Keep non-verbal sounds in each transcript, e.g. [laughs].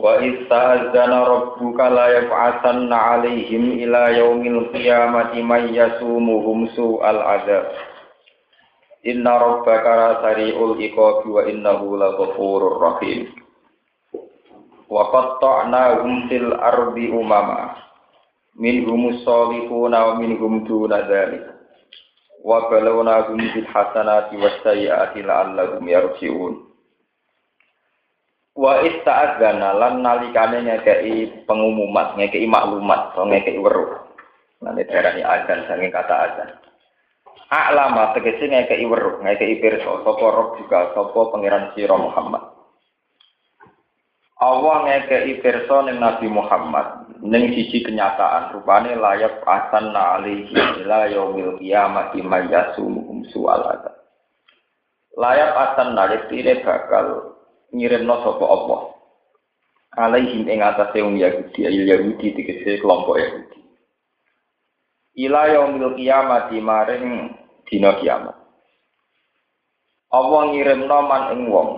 Wa ista'adzana rabbuka la yab'atsanna 'alaihim ila yaumil qiyamati may yasumuhum su'al adzab. Inna rabbaka sari'ul iqabi wa innahu laghafurur rahim. Wa qatta'nahum fil ardi umama. Minhum salihuna wa minhum duna dzalik. Wa balawnahum bil hasanati was sayyiati la'allahum yarji'un. Wa ista'adzana lan nalikane ngekei pengumuman, ngekei maklumat, atau ngekei weruh. Nanti darani azan saking kata azan. A'lama tegese ngekei weruh, ngekei pirsa sapa roh juga sapa pangeran sira Muhammad. Allah ngekei pirsa ning Nabi Muhammad ning sisi kenyataan rupane layak asan alihi ila yaumil qiyamati mayyasum su'al. Layak asan nalik bakal ngirimno sapa Allah. Alaihim ing atase wong Yahudi ayil Yahudi tegese kelompok Yahudi. Ila yaumil kiamat maring dina kiamat. Allah ngirimno man ing wong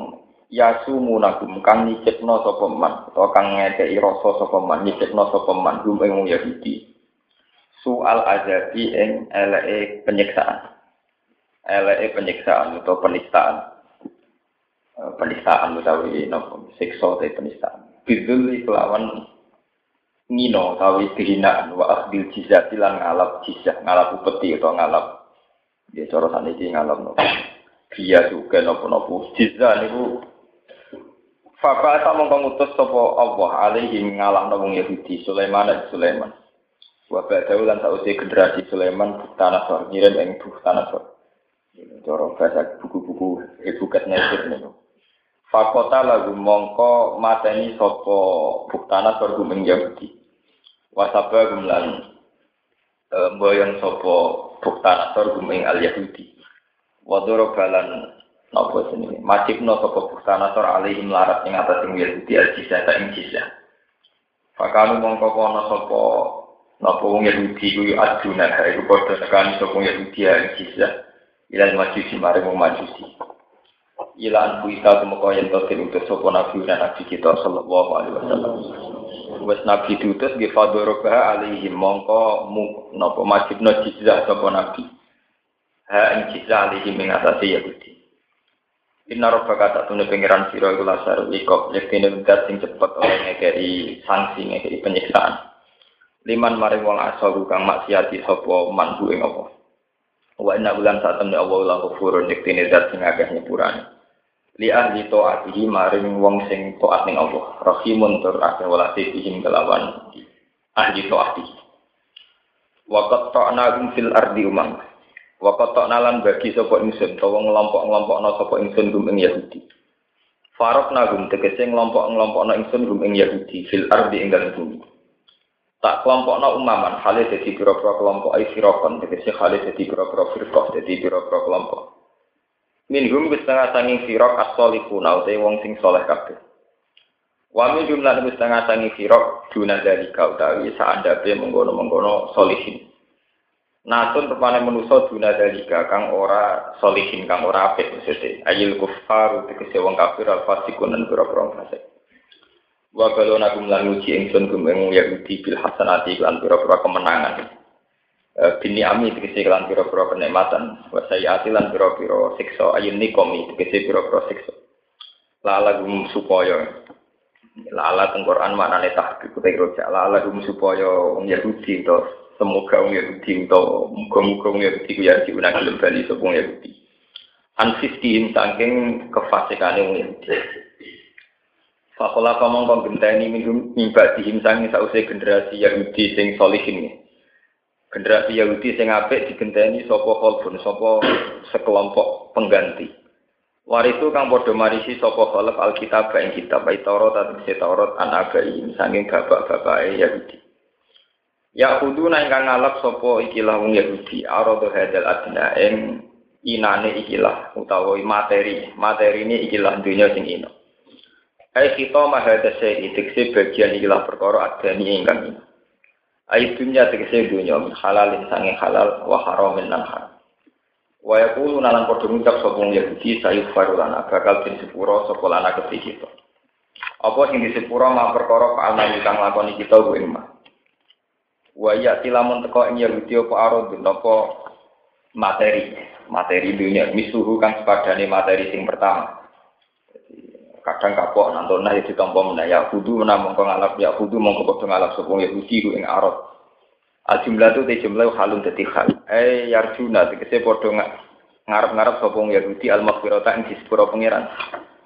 yasumu nagum kang nyicipno sapa man utawa kang ngekeki rasa sapa man nyicipno sapa man ing wong Yahudi. Soal azabi ing eleke penyiksaan. Eleke penyiksaan atau penistaan penistaan utawi nopo? Siksa te penistaan. Bidul kelawan ngino utawi kehinaan wa akhdil jizah lan ngalap jizah ngalap upeti atau ngalap. Ya cara saniki ngalap nopo? Dia juga nopo nopo jizah niku Faka tak mongko ngutus sapa Allah alaihi ngalah wong Yahudi Sulaiman dan Sulaiman. Wa ba'dahu lan sausi generasi Sulaiman bukta nasor ngirim ing bukta nasor. Cara bahasa buku-buku ibu katnya itu Fakota lagu mongko mateni sopo buktana sorgu Yahudi. Wasaba gumlan e, boyong sopo buktana sorgu al Yahudi. Wadoro balan nopo sini. no sopo buktana sor alihim larat ing atas ing Yahudi al jisya ta ing jisya. Fakanu mongko kono sopo nopo wong Yahudi kuyu aduna iku padha nekani sopo Yahudi ing jisya. Ilal majusi maring wong majusi ilan kuita tumeka yen to diutus sapa nabi dan nabi kita sallallahu alaihi wasallam. Wes nabi diutus nggih fadoroba alaihi mongko mu napa majibna jizah sapa nabi. Ha ing jizah alaihi ing atase Yahudi. Inna rabbaka tak tune pengiran sira iku lasar ikop yektine wendat sing cepet oleh ngekei sanksi ngekei penyiksaan. Liman maring wong asal kang maksiati sapa manhu ing apa wa inna bulan saat temne Allah la ghafurun yektine zat sing akeh nyepurane li ahli taatihi maring wong sing taat ning Allah. Rahimun tur akeh walase bihim kelawan ahli taati wa qatta'na fil ardi umam. Wa qatta'na lan bagi sapa ingsun utawa ngelompok-ngelompokna sapa ingsun gum ing Yahudi. Farok nagum tegese ngelompok-ngelompokna ingsun gum ing Yahudi fil ardi ing dalem bumi. Tak kelompokna umaman hale dadi pira-pira kelompok ai firqon tegese hale dadi pira-pira firqah dadi pira-pira kelompok Minhum setengah sanging firok as-solihuna utai wong sing soleh kabeh. Wa min jumlah setengah sanging firok duna dari kau utawi saandape menggono-menggono solihin. Nasun rupane menuso duna dari kang ora solihin kang ora apik maksudnya. Ayil kufar tegese wong kafir al fasikun dan pira-pira fasik. Wa balona gum lan uji ingsun gum ing bil hasanati lan pira-pira kemenangan. Eh, bini ami tegese kelan pira-pira kenikmatan. Wa sayati lan pira-pira siksa. Ayun nikomi tegese pira-pira siksa. Lala gum supaya. Lala teng Quran maknane tahqiq kuwi roja lala gum supaya wong Yahudi to semoga wong Yahudi to muga-muga wong Yahudi ku ya diunang gelem bali sapa wong Yahudi. An fiskin saking kefasikane Yahudi. Fakola kamong kong genteni mimba dihim sangi sause generasi Yahudi sing solihin generasi Yahudi sing apik digenteni sapa khalfun sapa sekelompok pengganti warisu kang padha marisi sapa khalaf alkitab ing kitab Taurat lan Taurat an abai sanging bapak-bapake Yahudi Ya kuduna ingkang ngalap sapa ikilah wong Yahudi arado hadal adna ing inane ikilah utawa materi materi ini ikilah dunia sing ino Ai kita mahadase itikse bagian ikilah perkara adani ingkang ino Ayat dunia tegese dunia min halalin sange halal wa haramin lan haram. Wa yaqulu nalan padha ngucap sapa wong Yahudi sayuf farulana bakal den sepuro sapa lana kita. Apa sing disepuro ma perkara fa'alna kang lakoni kita ku ing mah. Wa ya tilamun teko ing Yahudi apa arad napa materi, materi dunia misuhu kang sepadane materi sing pertama. Kadang kapok nantona ya ditampa menah ya kudu menah mongko ngalap ya kudu mongko padha ngalap sapa Yahudi ku ing arad. Al jumlah itu te jumlah halun dadi hal. Eh yarjuna tegese padha ngarep-ngarep sapa Yahudi al maghfirata ing disepuro pangeran.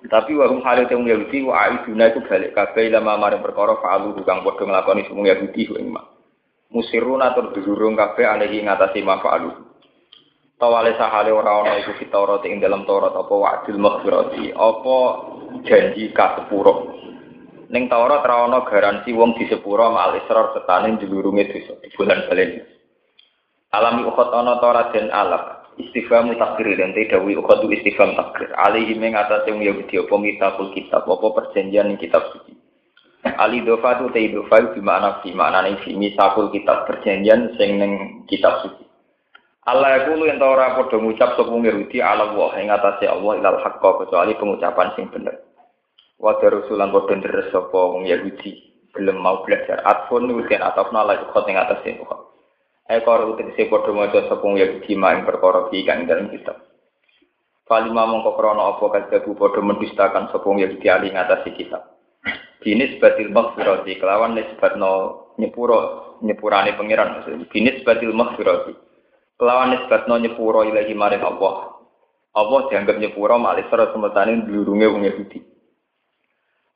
Tapi warung hal itu Yahudi wa aiduna itu balik kabeh lama maring perkara fa'alu kang padha nglakoni sapa Yahudi ku ing. Musiruna tur durung kabeh alehi ngatasi ma fa'alu. Tawale sahale ora ana iku fitaurat ing dalam Taurat apa wa'dil maghfirati apa janji kasepuro. Ning Taurat ora ana garansi wong disepuro mal israr setane jlurunge dosa di bulan balen. Alami ukhot ana Taurat dan alaf istifham takdir dan tidak wi ukhadu istifham takdir alaihi ing atase wong Yahudi apa kitabul kitab apa perjanjian ing kitab suci Ali dofa tu te dofa di mana di mana nih misakul kitab perjanjian sing neng kitab suci. Allah itu lu tahu ora padha ngucap sapa Yahudi ala wa ing atase Allah ilal haqqa kecuali pengucapan sing bener. Wa darusulan padha deres sapa wong Yahudi belum mau belajar atfun den atafna la khot ing atase Tuhan. Ekor utegese padha maca sepung ya kima ing perkara iki kang dalem kitab. Falima mongko krana apa kadhebu padha mendustakan sepung ya diali ngatasi kitab. Binis batil maghfirati kelawan nisbatno nyepuro nyepurane pangeran maksudnya. Binis batil maghfirati. Kelawan nisbatno nyepuro ilahi maring Allah. Allah dianggap nyepuro malih sira semetane dulurunge wong Yahudi.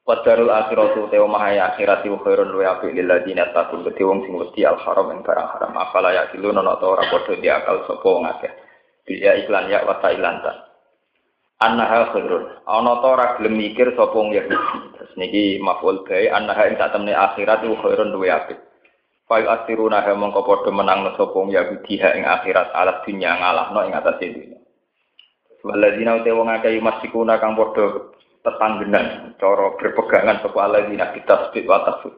Wadarul akhiratu te omah akhirat wa khairun wa api lil ladina taqul gede wong sing wedi al haram ing barang haram. Afala ya kilun ana ta ora padha diakal wong akeh. Dia iklan ya wa tailanta annaha khairun. Ana ta ora gelem mikir sapa wong Yahudi. Terus niki maf'ul bae annaha ing satemene akhirat wa khairun wa api Fa'il asiruna ha mongko padha menang sapa Yahudi ha ing akhirat alat dunya ngalahno ing atase dunya Waladina ute wong akeh masikuna kang padha tetanggenan, cara berpegangan sebuah dina kita sebut watafut.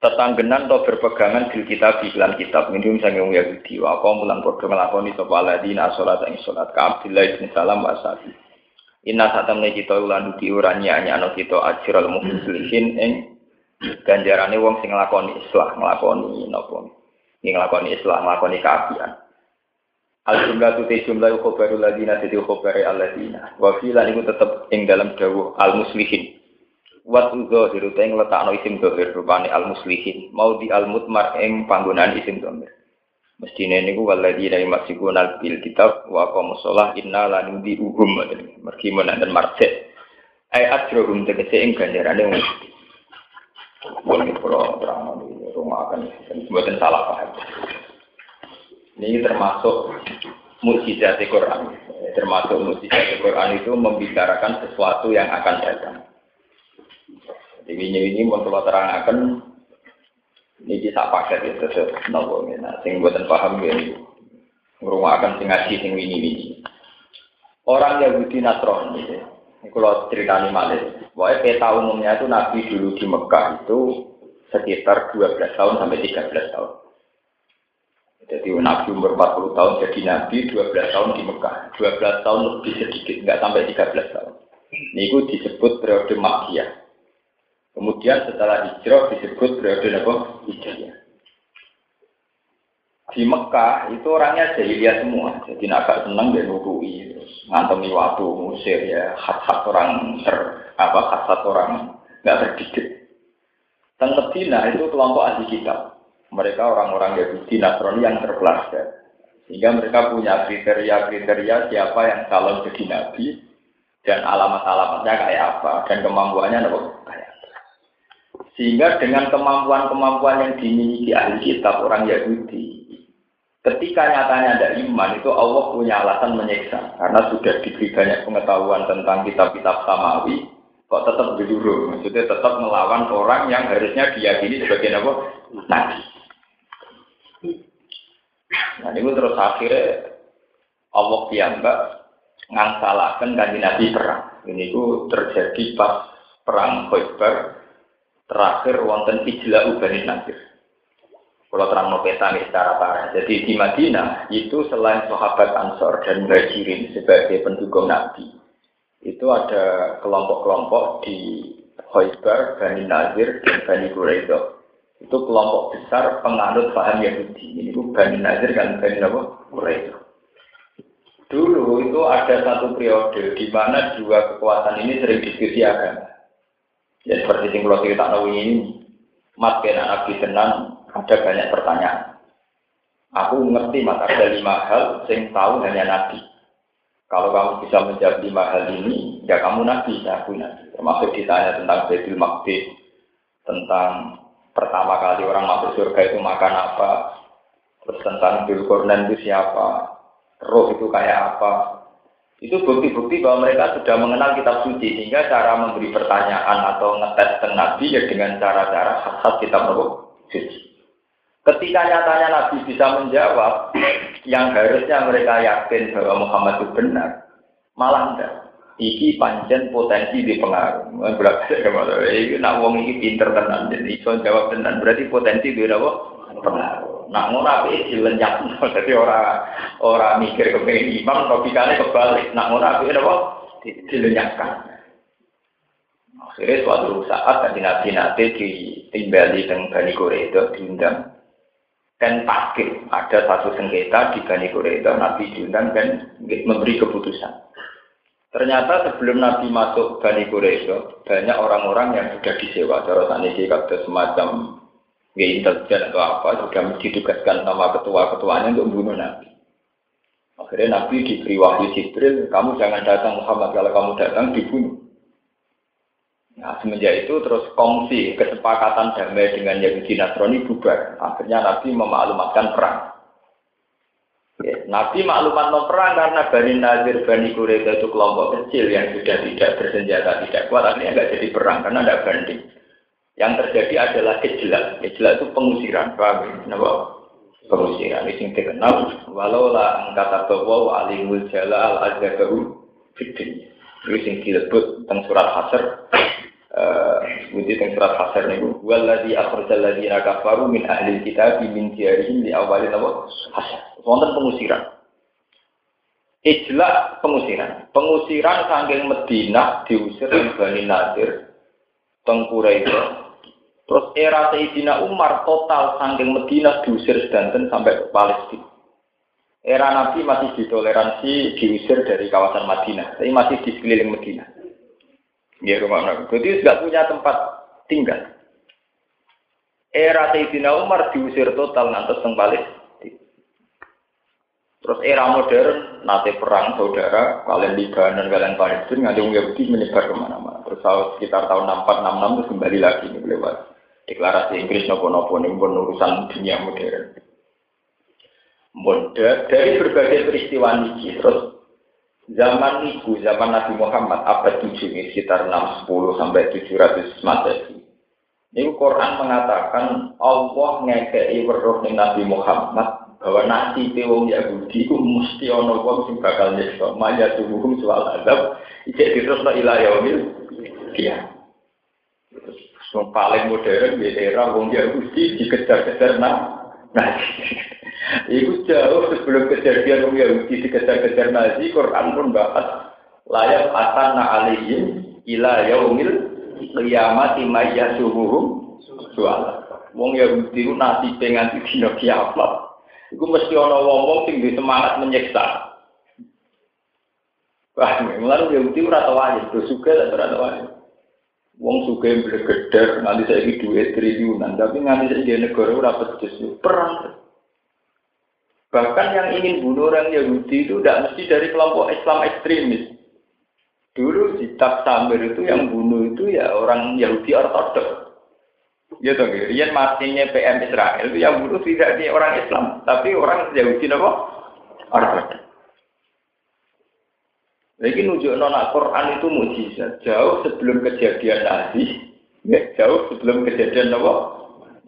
Tetanggenan atau berpegangan di kitab iklan kitab minum sange wong Yahudi wa apa mulan padha nglakoni sapa alladzina salat ing salat ka Abdullah bin Salam wa. Inna satamne kita ulan di ora nyanyano kita ajral muslimin ing ganjarane wong sing nglakoni islah, nglakoni napa? Nglakoni islah, nglakoni kaapian. Al jumlah tu jumlah khobaru ladina jadi khobare aladina. Wa filan itu tetap ing dalam dawuh al muslihin. Wat uzo diru teng letakno isim dohir rupane al muslihin. Mau di al mutmar ing panggunaan isim dohir. Mestine niku waladina yumasikun al bil kitab wa qamu sholah inna lanudi uhum. Mergi menahan marjek. Ay ajrohum tegese ing ganjarane wong. Wong kula terang rumah akan buatan salah paham. Ini termasuk mukjizat Quran. Termasuk mukjizat Quran itu membicarakan sesuatu yang akan datang. Jadi ini mau kalau terangkan ini bisa paket itu nopo nah sing buatan paham ya akan sing ngaji sing ini ini orang Yahudi Nasrani kalau ceritanya malah Pokoknya peta umumnya itu Nabi dulu di Mekah itu sekitar 12 tahun sampai 13 tahun. Jadi Nabi umur 40 tahun jadi Nabi, 12 tahun di Mekah. 12 tahun lebih sedikit, nggak sampai 13 tahun. Ini itu disebut periode Makkiyah. Kemudian setelah hijrah disebut periode apa? Hijrah. Di Mekah itu orangnya jahiliyah semua. Jadi agak senang dan nurui, terus ngantongi waktu musir ya, khas-khas orang ter apa khas-khas orang nggak terdidik. Dan Medina itu kelompok ahli kitab mereka orang-orang Yahudi Nasrani yang terpelajar. Sehingga mereka punya kriteria-kriteria siapa yang calon jadi nabi dan alamat-alamatnya kayak apa dan kemampuannya apa kayak apa. Sehingga dengan kemampuan-kemampuan yang dimiliki ahli kitab orang Yahudi, ketika nyatanya ada iman itu Allah punya alasan menyiksa karena sudah diberi banyak pengetahuan tentang kitab-kitab samawi kok tetap berduru maksudnya tetap melawan orang yang harusnya diyakini sebagai apa nabi Nah ini terus akhirnya Allah piyambak ngangsalakan kanji Nabi perang. Ini itu terjadi pas perang Khaybar terakhir wonten Ijla Ubani Nasir. Kalau terang peta ini secara parah. Jadi di Madinah itu selain sahabat Ansor dan Muhajirin sebagai pendukung Nabi, itu ada kelompok-kelompok di Khoibar, Bani Nazir, dan Bani Quraidah. Itu kelompok besar penganut paham Yahudi. Ini Bani Nazir dan Bani Quraidah. Dulu itu ada satu periode di mana dua kekuatan ini sering diskusi agama. Ya seperti yang kita tahu ini, mat kena nabi ada banyak pertanyaan. Aku ngerti mat ada lima hal, sing tahu hanya nabi. Kalau kamu bisa menjawab lima hal ini, ya kamu nabi, ya aku nabi. Termasuk ditanya tentang Baitul Maqdis, tentang pertama kali orang masuk surga itu makan apa, terus tentang Bilqurnan itu siapa, roh itu kayak apa. Itu bukti-bukti bahwa mereka sudah mengenal kitab suci sehingga cara memberi pertanyaan atau ngetes tentang Nabi ya dengan cara-cara khas kitab suci. Ketika nyatanya Nabi bisa menjawab [clears throat] yang harusnya mereka yakin bahwa Muhammad itu benar, malah enggak. Iki panjen potensi di pengaruh. Berarti ini nak wong iki pinter tenan jadi iso jawab tenan berarti potensi di apa? Pengaruh. Nak ngono api dilenyak, [laughs] jadi orang orang mikir kepengen imam, logikanya kebalik. Nak ngono api apa? Dilenyakkan. Akhirnya suatu saat tadi nabi nanti ditimbali dengan Bani itu diundang dan takdir ada satu sengketa di Bani itu nabi diundang dan memberi keputusan. Ternyata sebelum Nabi masuk Bani Quraisy, banyak orang-orang yang sudah disewa. Cara saniki kata semacam intelijen atau apa sudah ditugaskan sama ketua-ketuanya untuk membunuh Nabi. Akhirnya Nabi diberi wahyu Jibril, kamu jangan datang Muhammad kalau kamu datang dibunuh. Nah semenjak itu terus kongsi kesepakatan damai dengan Yahudi Nasrani bubar. Akhirnya Nabi memaklumatkan perang. Ya, Nabi maklumat no perang karena Bani Nazir, Bani Quraisy itu kelompok kecil yang sudah tidak bersenjata, tidak kuat, akhirnya nggak jadi perang karena ada banding. Yang terjadi adalah kejelak. Kejelak itu pengusiran, paham? Kenapa? Pengusiran. Ini yang terkenal. Walau lah angkata bahwa alimul jala al azzabahu fitrin. Ini yang disebut tentang surat hasr. Sebuti tentang surat hasr ini. Walladhi akhrajal ladhina kafaru min ahli kitab min diarihim di awalin apa? Hasr. Wonten pengusiran. Ijlak pengusiran. Pengusiran sangking Medina diusir oleh Bani Nadir. Tengkura itu Terus era Sayyidina Umar total saking Medina diusir sedanten sampai ke Palestina. Era Nabi masih ditoleransi diusir dari kawasan Madinah, tapi masih di sekeliling Medina. Ya rumah Nabi. Jadi tidak punya tempat tinggal. Era Sayyidina Umar diusir total ngantos teng. Terus era modern, nanti perang saudara, kalian Libanon, kalian Palestina, nganti Yahudi menyebar ke mana-mana. Terus sekitar tahun 64-66 terus kembali lagi nih lewat deklarasi Inggris nopo-nopo ini pun urusan dunia modern. Modern dari berbagai peristiwa niki terus zaman niku zaman Nabi Muhammad abad 7 ini sekitar 610 sampai 700 Masehi. Ini Quran mengatakan Allah ngekei weruh Nabi Muhammad bahwa nanti wong Yahudi itu mesti ono wong sing bakal nyiksa maya tubuhum soal azab iki diterusno ila yaumil kiamat. Yang paling modern di era wong Yahudi dikejar-kejar nah. Nah, itu jauh sebelum kejadian wong Yahudi dikejar-kejar Nazi, Quran pun bahas layak asan alihim ila yaumil qiyamati mayyasuhum soal. Wong Yahudi itu nasi pengen dina kiamat. Iku mesti ana wong-wong sing semangat menyiksa. Wah, mulai Yahudi ora tau aja, suka ora tau aja. Wong suka yang bergeder, nanti saya duit triliunan, tapi nanti saya negara udah pedes, perang. Bahkan yang ingin bunuh orang Yahudi itu tidak mesti dari kelompok Islam ekstremis. Dulu di Samir itu yang bunuh itu ya orang Yahudi ortodok. Ya toh, Rian matinya PM Israel itu yang bunuh tidak di orang Islam, tapi orang Yahudi apa? Ortodok. Lagi nunjuk nona Quran itu mujizat jauh sebelum kejadian Nabi, ya, jauh sebelum kejadian apa?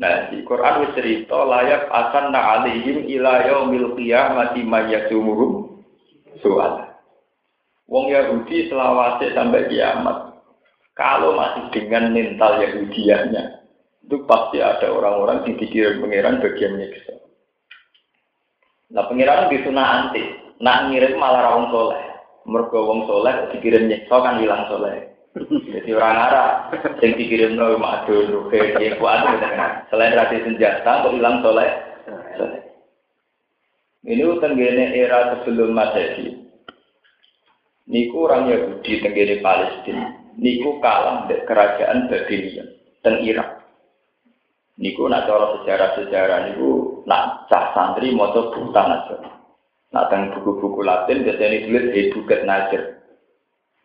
Nabi. Quran wis cerita layak akan na alihim ila yaumil qiyamati mayyasumuhum soal. Wong Yahudi selawase sampai kiamat. Kalau masih dengan mental Yahudiannya, itu pasti ada orang-orang di pikiran pangeran bagian nyiksa. Nah pangeran di sunah anti, nak ngirim malah rawung soleh. Mergo wong soleh dikirim nyiksa kan hilang soleh. Jadi orang Arab yang dikirim nol madun, kayak kuat Selain rasi senjata, kok hilang soleh. Ini tenggene era sebelum Masehi. Niku orang Yahudi tenggene Palestina. Niku kalah dari kerajaan Babylon dan Irak. Niku nak cara sejarah-sejarah niku nak cah santri moto buta aja. Nak buku-buku Latin biasanya ditulis Hebuket Najer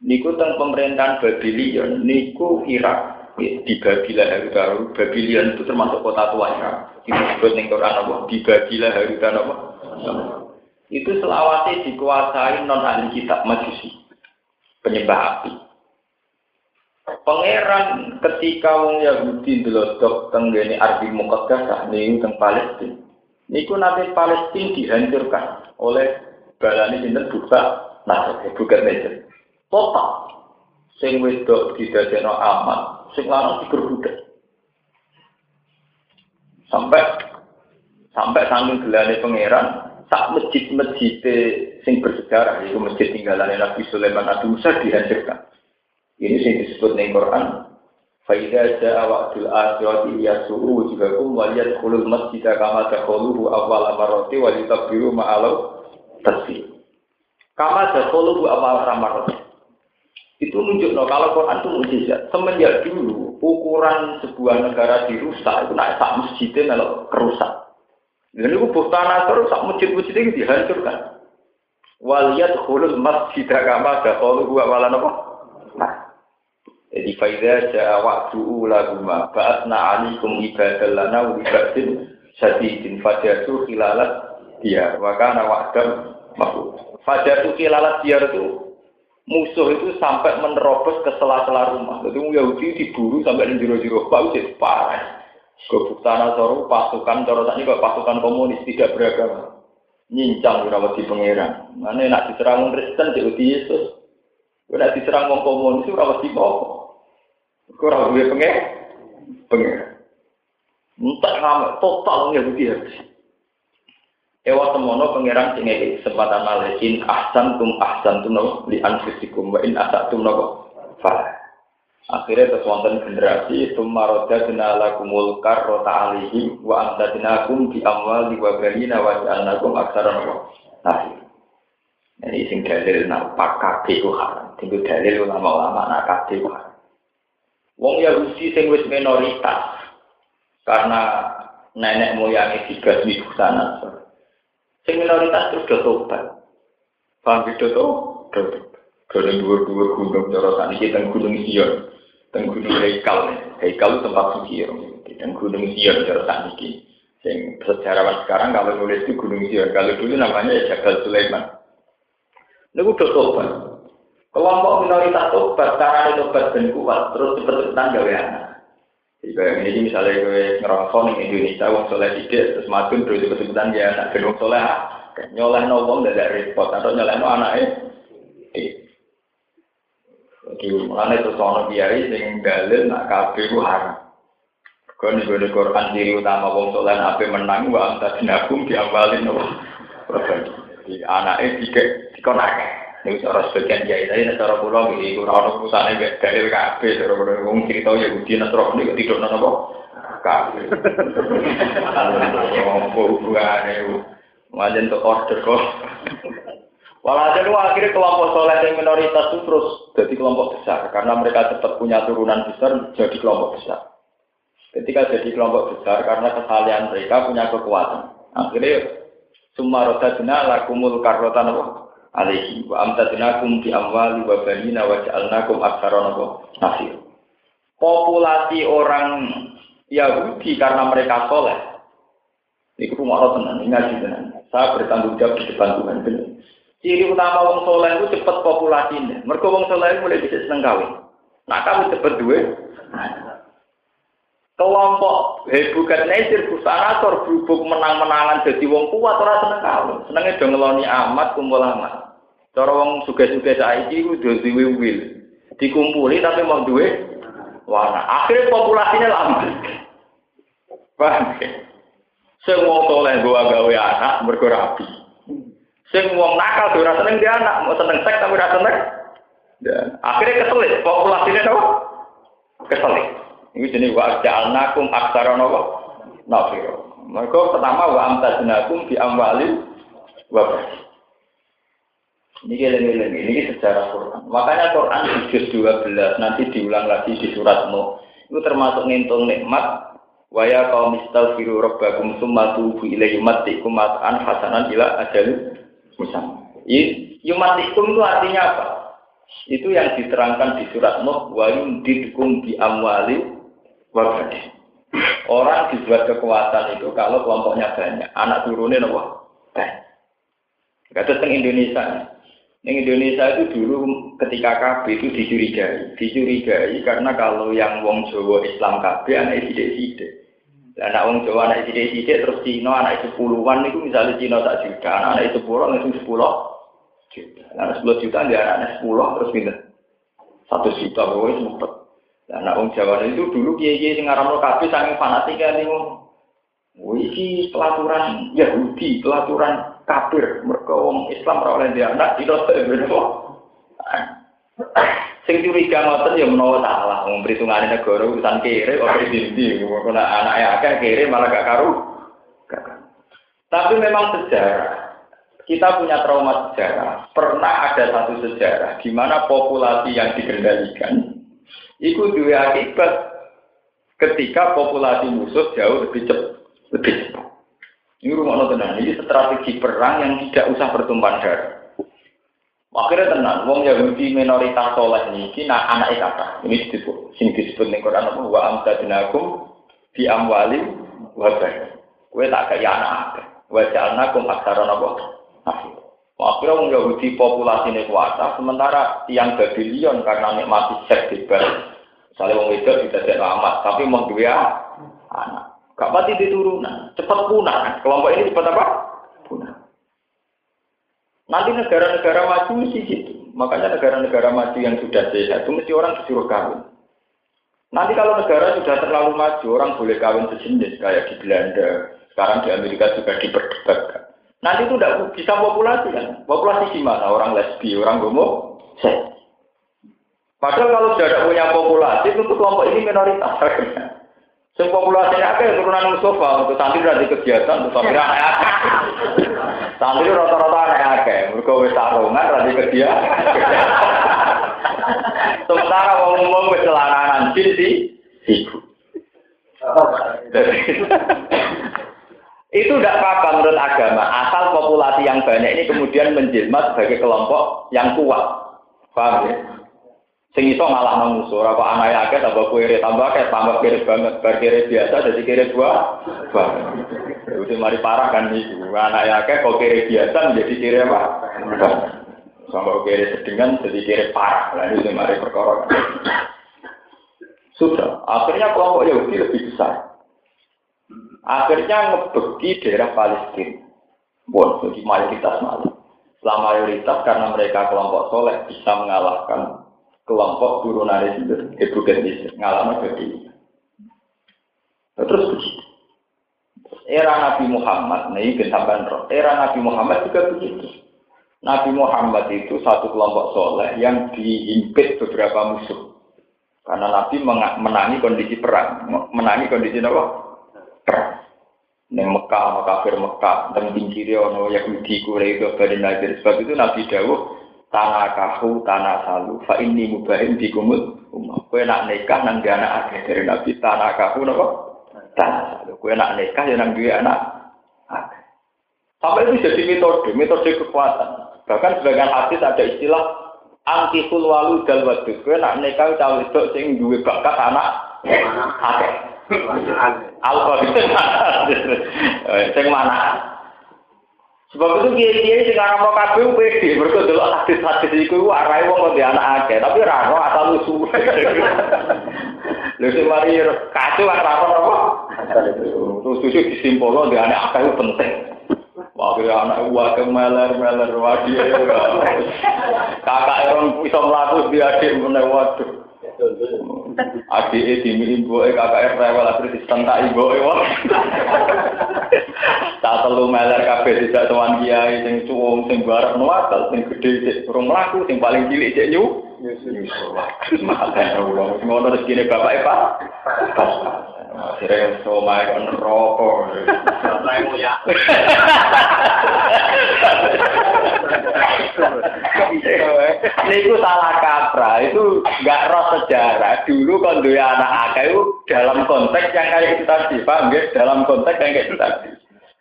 niku teng pemerintahan Babylon niku Irak di Babila Haruta Babylon itu termasuk kota tua Irak. Disebut ning Quran apa? Di Babila Haruta apa? Itu selawase dikuasai non ahli kitab majusi penyembah api. Pangeran ketika wong Yahudi ndelodok teng ngene Ardi Muqaddasah niku teng Palestina. Niku nanti Palestina dihancurkan oleh balani sinten? Buka nah bukan meja total sing wedok didadekno aman sing lanang digerbudak sampai sampai saking gelane pangeran sak masjid-masjid sing bersejarah itu masjid tinggalan Nabi Sulaiman Nabi Musa dihancurkan. Ini sing disebut ning Quran Faidah ja'a wa'dul akhirati yasu'u wujuhakum wa yadkhulul masjida kama dakhuluhu awal amaroti wa yutabbiru ma'alau tasbih. Kama dakhuluhu awal amaroti itu no kalau Quran itu mujizat. Semenjak dulu ukuran sebuah negara dirusak itu naik sak masjidnya kalau kerusak. Dan itu tanah terus sak masjid-masjid itu dihancurkan. Waliyat khulul masjid kama kalau gua malah apa? Nah. Jadi faida ja'a waktu ulaguma ba'atna alikum ibadah lana wa ibadin sadidin fajatu khilalat dia wa kana wa'dam mahfud. Fajatu khilalat dia itu musuh itu sampai menerobos ke sela-sela rumah. Jadi Yahudi diburu sampai di jero-jero bau jadi parah. Gobuk tanah soru pasukan ini kok pasukan komunis tidak beragama. Nyincang rawat di pangeran. Mana nak diserang Kristen di Yesus. Nak diserang wong komunis rawat di apa? Kau rawat di pangeran. Pangeran. Entah ngamak total Yahudi habis. Ewa semono pangeran sing kesempatan malesin ahsan tum ahsan tum nopo li anfusikum wa in tum nopo fa. Akhirnya terus wonten generasi tumaroda dinala kumul karrota alihi wa amdadinakum bi amwali wa banina wa ja'alnakum aksara nopo. Nah, ini sing dalil nak kabeh ku haram. Tinggal dalil ulama-ulama nak kabeh ku haram. Wong Yahudi sing wis minoritas karena nenek moyangnya tiga di sana. Sing minoritas terus do tobat. Paham gitu tuh? Kalau dua-dua gunung cara kita gunung Sion, teng gunung Heikal, Heikal tempat suci dan gunung Sion cara kita. Yang sejarawan sekarang kalau nulis itu gunung Sion, kalau dulu namanya ya Jabal Sulaiman. Ini udah tobat. Kelompok minoritas tobat, cara tobat dan kuat, terus cepet-cepetan gawe anak. Jadi ini misalnya gue ngerokok di Indonesia, wong soleh tidak, terus madun terus kesebutan dia anak gedung soleh, nyoleh no wong dari repot, atau nyoleh no anaknya. Jadi mulanya itu sono biari sing dalil nak kafe ku haram. Kau nih gue Quran diri utama wong soleh apa menang, wa anta dinagum diambalin no. Jadi anaknya tiga dikonak. Ini cara sebagian kiai tadi, cara pulau ini kurang orang urusan ini dalil kafe, cara pulau ngomong cerita ya budi nasroh ini tidur nana kok kafe. Ngomong hubungan itu, macam untuk order kok. Walhasil akhirnya kelompok soleh yang minoritas itu terus jadi kelompok besar karena mereka tetap punya turunan besar jadi kelompok besar. Ketika jadi kelompok besar karena kesalahan mereka punya kekuatan. Akhirnya semua roda lakumul karotan apa? Alaihi wa amtadnakum bi amwali wa banina wa ja'alnakum aktsara nasir. Populasi orang Yahudi karena mereka soleh. Ini rumah Allah tenang, ini ngaji tenang. Saya bertanggung jawab di depan Tuhan. Ciri utama wong soleh itu cepat populasinya. Mereka wong soleh mulai bisa seneng kawin. Nah kamu cepat duit. Kelompok hebukan nesir busanator berhubung menang-menangan jadi wong kuat orang seneng kawin. Senengnya dong ngeloni amat kumpul amat. Cara wong suge-suge saiki do duwe wil. Dikumpuli tapi mau duwe warna. Akhirnya populasinya lama. Paham ya? Sing wong soleh gua gawe anak mergo rapi. Sing wong nakal ora seneng dia anak, mau seneng seks tapi ora seneng Dan akhirnya keselit, populasinya apa? Keselit. Ini jenis wa ja'alnakum aksara apa? Nafiro. Mereka pertama wa amtaznakum di amwalin wa Ini geleng-geleng, ini sejarah Quran. Makanya Quran di juz 12 nanti diulang lagi di surat Nuh. Itu termasuk ngintung nikmat Waya kaum istaghfiru rabbakum summa tubu ilaihi yumatikum mat'an hasanan ila ajal musam. Yumatikum itu artinya apa? Itu yang diterangkan di surat Nuh wa yumdidkum bi amwali wa Orang dibuat kekuatan itu kalau kelompoknya banyak, anak turunnya nopo banyak. Kata Indonesia, Yang Indonesia itu dulu ketika KB itu dicurigai, dicurigai karena kalau yang wong Jawa Islam KB anak sidik-sidik. Lah anak wong Jawa anak sithik-sithik terus Cina anak itu puluhan niku misalnya Cina tak juta, anak itu sepuluh itu sepuluh juta. Anak sepuluh juta dia anak sepuluh terus pindah satu juta pokoknya sempet. Lah anak wong Jawa itu dulu kiai-kiai sing ngaramno kabeh saking fanatik kan niku. Wih, pelaturan Yahudi, pelaturan kafir. Mereka wong Islam ora oleh dia anak itu Sing curiga ngoten ya menawa salah, wong perhitungane negara urusan kere kok dindi, kok anake akeh kere malah gak karu. Tapi memang sejarah kita punya trauma sejarah. Pernah ada satu sejarah di mana populasi yang dikendalikan itu dua akibat ketika populasi musuh jauh lebih cepat. Lebih cepat. Ini rumah tenang, ini strategi perang yang tidak usah bertumpah darah. Akhirnya tenang, wong Yahudi minoritas soleh ini, nah anak kata, ini disebut, sing disebut nih Quran apa, wa amtadinakum di amwali wa Kue tak kaya anak wa jalnakum aksaron apa? Akhirnya wong Yahudi populasi kuasa, sementara yang Babylon karena nikmati seks bebas, misalnya wong itu tidak amat, tapi mau dua anak. Gak pati diturunan, cepat punah. Kelompok ini cepat apa? Punah. Nanti negara-negara maju mesti gitu. Makanya negara-negara maju yang sudah sehat itu mesti orang disuruh kawin. Nanti kalau negara sudah terlalu maju, orang boleh kawin sejenis kayak di Belanda. Sekarang di Amerika juga diperdebatkan. Nanti itu tidak bisa populasi kan? Populasi gimana? Orang lesbi, orang homo. Padahal kalau sudah punya populasi, itu kelompok ini minoritas. [laughs] Sing populasinya akeh turunan Mustafa untuk santri dari kegiatan untuk santri akeh. Santri rata-rata aneh akeh, mergo wis sarungan dari kegiatan. Sementara wong umum wis celananan jin di ibu. itu tidak apa-apa menurut agama, asal populasi yang banyak ini kemudian menjelma sebagai kelompok yang kuat. Paham ya? Sing iso ngalah nang musuh, ora kok anake akeh tambah kere, tambah akeh tambah kere banget, bar kere biasa jadi kere dua. Wah. Itu mari parah kan itu. Anake akeh kok kere biasa menjadi kere apa? Sampai kere sedengan jadi kere parah. Lah itu mari perkara. Sudah, akhirnya kelompok Yahudi lebih besar. Akhirnya ngebeki daerah Palestina. Bon, jadi mayoritas malah. Setelah mayoritas karena mereka kelompok soleh bisa mengalahkan kelompok turunan itu ibu gadis ngalami jadi terus begitu. Era Nabi Muhammad nih kesabaran roh. Era Nabi Muhammad juga begitu. Nabi Muhammad itu satu kelompok soleh yang diimpit beberapa musuh. Karena Nabi menangi kondisi perang. Menangi kondisi apa? Perang. Neng Mekah, kafir Mekah, dan pinggirnya ono Yahudi, Quraisy, Bani Nadir. Sebab itu Nabi Dawud tanah kahu tanah salu. Fa ini mubahin di kumul umah kue nak nikah nang dia anak akeh dari nabi tanah kahu nopo tanah salu. Kue nak nikah ya nang dia anak akeh. Sampai itu jadi metode metode kekuatan. Bahkan sebagian hadis ada istilah anti walu dal wadud. Kue nak nikah cawe itu sing duwe bakat anak akeh. Alfa [laughs] sing mana Sebab itu kiai-kiai sing mau kabeh pede, mergo delok hadis-hadis iku arahe wong kok anak akeh, tapi ra ono asal usul. Lha sing mari kacau ora ono apa? Terus susu disimpulno di anak akeh penting. Wah, anak gua kemeler-meler wadi. Kakak orang bisa melaku di adik meneh waduh. Adik di ibu kakak rewel akhirnya disentak ibu Tak telu meler kabeh tidak tuan kiai sing cuwung sing bareng nuwakal sing gedhe sik urung mlaku sing paling cilik sik nyu. Malah ulang ngono rezekine bapak Pak. Akhirnya. Saya mau ya. Ini salah kaprah, itu nggak roh sejarah. Dulu kan dua anak itu dalam konteks yang kayak itu tadi, paham ya? Dalam konteks yang kayak itu tadi.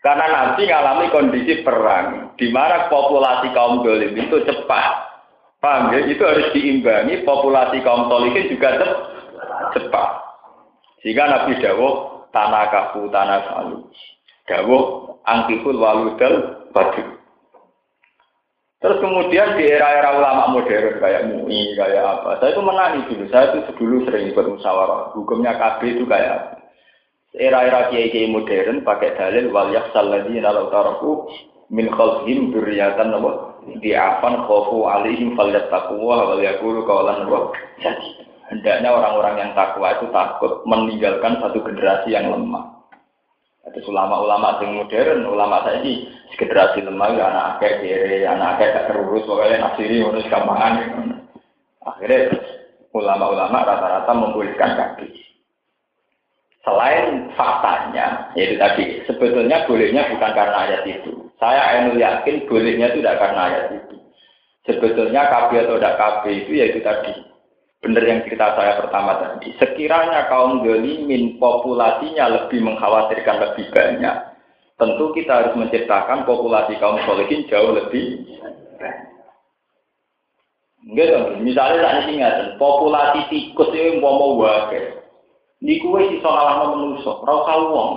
Karena nanti ngalami kondisi perang, di mana populasi kaum dolim itu cepat. Paham ya? Itu harus diimbangi populasi kaum solihin juga cepat. Sehingga Nabi Dawuh tanah kafu tanah salu. Dawuh angkiful waludal badu. Terus kemudian di era-era ulama modern kayak MUI, kayak apa, saya itu menangis dulu. Saya itu dulu sering ikut musyawarah. Hukumnya KB itu kayak apa? Era-era kiai-kiai modern pakai dalil wal yaksal ladina law taraku min khalfihim dzurriatan apa? Di'afan khofu alaihim falyattaqwa wal yaqulu qawlan wa jadi hendaknya orang-orang yang takwa itu takut meninggalkan satu generasi yang lemah. Ada ulama-ulama yang modern, ulama saya ini generasi lemah ya anak akeh kiri, anak akeh gak terurus, pokoknya nafsiri harus gampangan. Akhirnya ulama-ulama rata-rata membolehkan kaki. Selain faktanya, yaitu tadi, sebetulnya bolehnya bukan karena ayat itu. Saya enu yakin bolehnya itu tidak karena ayat itu. Sebetulnya KB atau tidak KB itu yaitu tadi, benar yang cerita saya pertama tadi. Sekiranya kaum gelimin populasinya lebih mengkhawatirkan lebih banyak, tentu kita harus menciptakan populasi kaum solehin jauh lebih. Enggak misalnya tak ingat, populasi tikus itu mau mau wae. Niku wis iso ngalahno menungso, ora usah wong.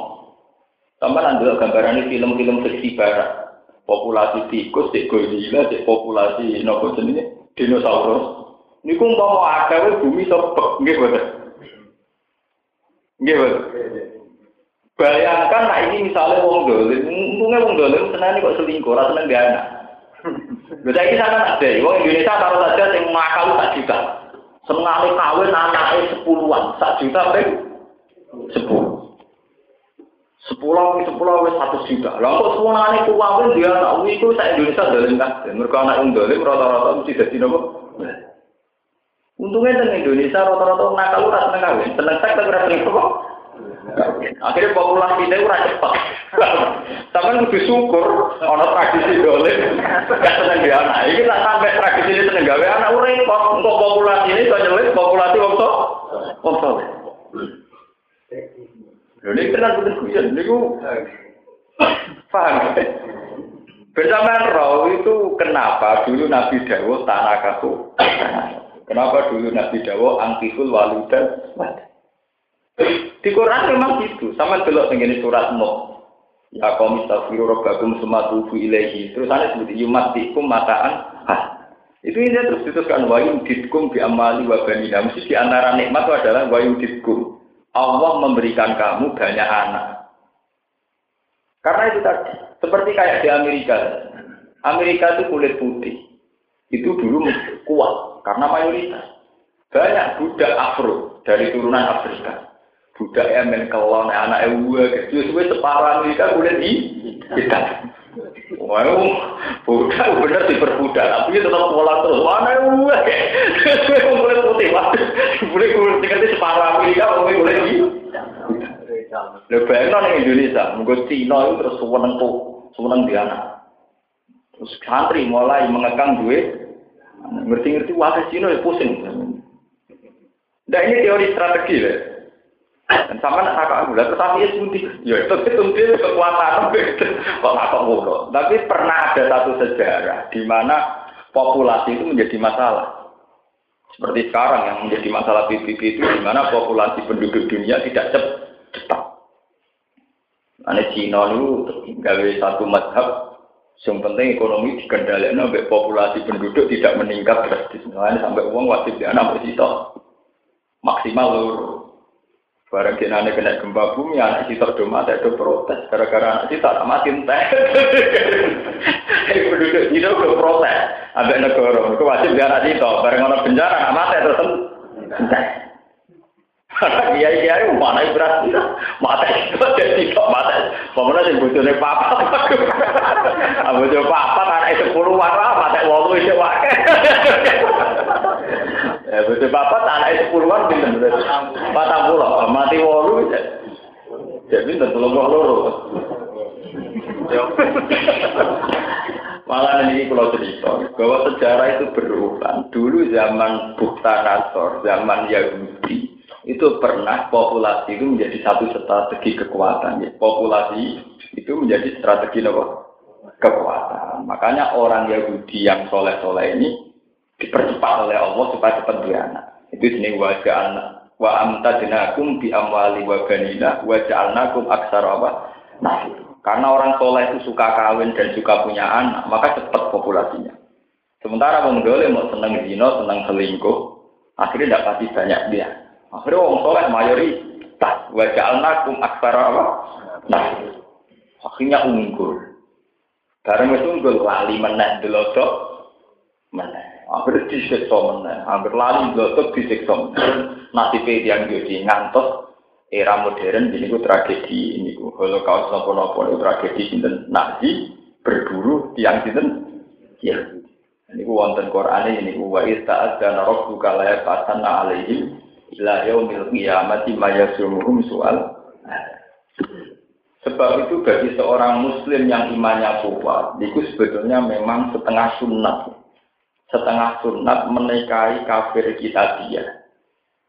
Sampai nanti gambaran film-film fiksi barat. Populasi tikus, cek gorila, cek populasi nopo jenenge dinosaurus. Niku umpama akeh bumi sepek nggih boten. Nggih boten. Bayangkan nah ini misalnya wong dolim, untungnya wong dolim senang kok selingkuh, rasa seneng dia anak. Bisa ini sana ada, wong Indonesia taruh saja yang makal tak juta. Senang kawin anaknya sepuluhan, sak juta peng sepuluh. Sepuluh, sepuluh, satu juta. Lalu kok semua anak kawin dia anak itu saya Indonesia dolim kan? Mereka anak yang dolim rata-rata mesti jadi nopo. Untungnya dengan Indonesia rata-rata nakal ora seneng kawin, seneng seks tapi ora seneng kok. Akhirnya populasi kita ora cepat. [laughs] Sampai kudu syukur ana tradisi dole gak seneng dia anak. Iki tak sampai tradisi ini seneng gawe anak ora repot. Untuk populasi ini kok nyelit populasi wong tok. Wong tok. Lho nek tenan kudu niku [coughs] paham. Bersamaan roh itu kenapa dulu Nabi Dawud tanah kaku. Kenapa dulu Nabi Dawo angkiful waludan Di Quran memang gitu. Sama belok ini surat Nuh. Ya kaum istaghfiru rabbakum summa tubu ilaihi. Terus ana sebut yumatikum mataan. Itu ini terus diteruskan wa yuditkum bi amali wa. Mesti di antara nikmat itu adalah wa yuditkum. Allah memberikan kamu banyak anak. Karena itu tadi, seperti kayak di Amerika. Amerika itu kulit putih. Itu dulu kuat. Karena mayoritas. Banyak budak Afro dari turunan Afrika. Budak Yemen, kelon, anak Ewa, kecil, sesuai separah mereka boleh di kita. Wow, budak bener diperbudak, tapi tetap pola terus. Mana Ewa, sesuai boleh putih, boleh kulit tinggal separah mereka, boleh di. Lebih bayangkan Indonesia, mungkin Cina itu terus sewenang tuh, sewenang di anak. Terus santri mulai mengekang duit Ngerti-ngerti wakil Cina ya pusing. Nah ini teori strategi ya. Dan sama nak kakak gula, tetapi ya suntik. Ya itu suntik kekuatan. [laughs] Kok kakak mulu. Tapi pernah ada satu sejarah di mana populasi itu menjadi masalah. Seperti sekarang yang menjadi masalah PBB itu di mana populasi penduduk dunia tidak cepat. Ane Cina itu gawe satu madhab yang penting ekonomi dikendalikan sampai populasi penduduk tidak meningkat drastis. Sampai uang wajib di anak bersisa maksimal lur. Barang kena kena gempa bumi, anak kita do mati do protes. Gara-gara anak kita tak mati entah. [laughs] penduduk itu do protes. Ambek negara, itu wajib di anak kita. Barang orang bencana anak mati terus entah. [laughs] Iya iya mana berarti mata itu jadi kok mata. Pemenang sing bojone papa. [laughs] Bojo papa anak sepuluh warna mata wolu itu wae. Ya bojo papa anak sepuluhan pinten berarti. Patang pulau mati wolu. Jadi tentu lo loro. Malah ini kalau cerita bahwa sejarah itu berulang. Dulu zaman Bukta zaman Yahudi, itu pernah populasi itu menjadi satu strategi kekuatan. Ya. Populasi itu menjadi strategi apa? kekuatan. Makanya orang Yahudi yang soleh-soleh ini dipercepat oleh Allah supaya cepat beranak. Itu sini wajah anak. Wa amtadnakum bi amwali wa banina wa ja'alnakum aksara apa? Nah, karena orang soleh itu suka kawin dan suka punya anak, maka cepat populasinya. Sementara wong mau seneng zina, seneng selingkuh, akhirnya tidak banyak dia. Akhirnya wong soleh mayoritas wajah alnakum aksara apa? Nah, akhirnya unggul. Barang itu unggul lali meneh delodok meneh. Akhirnya disiksa meneh. Hampir lali delodok disiksa meneh. Nasibnya yang jadi ngantos era modern ini ku tragedi ini ku holocaust nopo nopo itu tragedi sinten Nazi berburu tiang sinten ya ini ku wonten Quran ini ku wa ista'ad dan rabbuka la yaqasana alaihim ila yaumil qiyamati ma yasumuhum soal sebab itu bagi seorang muslim yang imannya kuat itu sebetulnya memang setengah sunat setengah sunat menikahi kafir kita dia.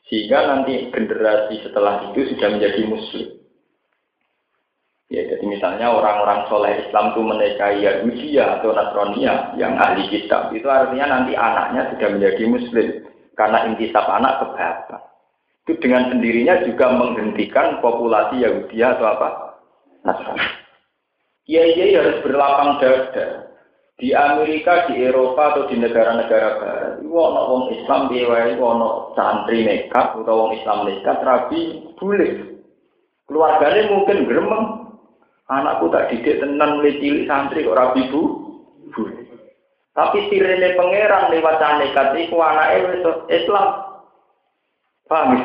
Sehingga nanti generasi setelah itu sudah menjadi muslim. Ya jadi misalnya orang-orang soleh Islam itu menikahi Yahudi atau Nasrania yang ahli kitab itu artinya nanti anaknya sudah menjadi muslim. Karena intisab anak ke itu dengan sendirinya juga menghentikan populasi Yahudi atau apa? Nasrani. Iya harus berlapang dada. Di Amerika, di Eropa atau di negara-negara barat, wong Islam di ono santri nekat atau wong Islam nekat rabi boleh. Keluarganya mungkin gremeng. Anakku tak didik tenan cilik santri kok rabi bu, boleh. Tapi sirene pangeran lewat nekat itu anaknya Islam. Paham?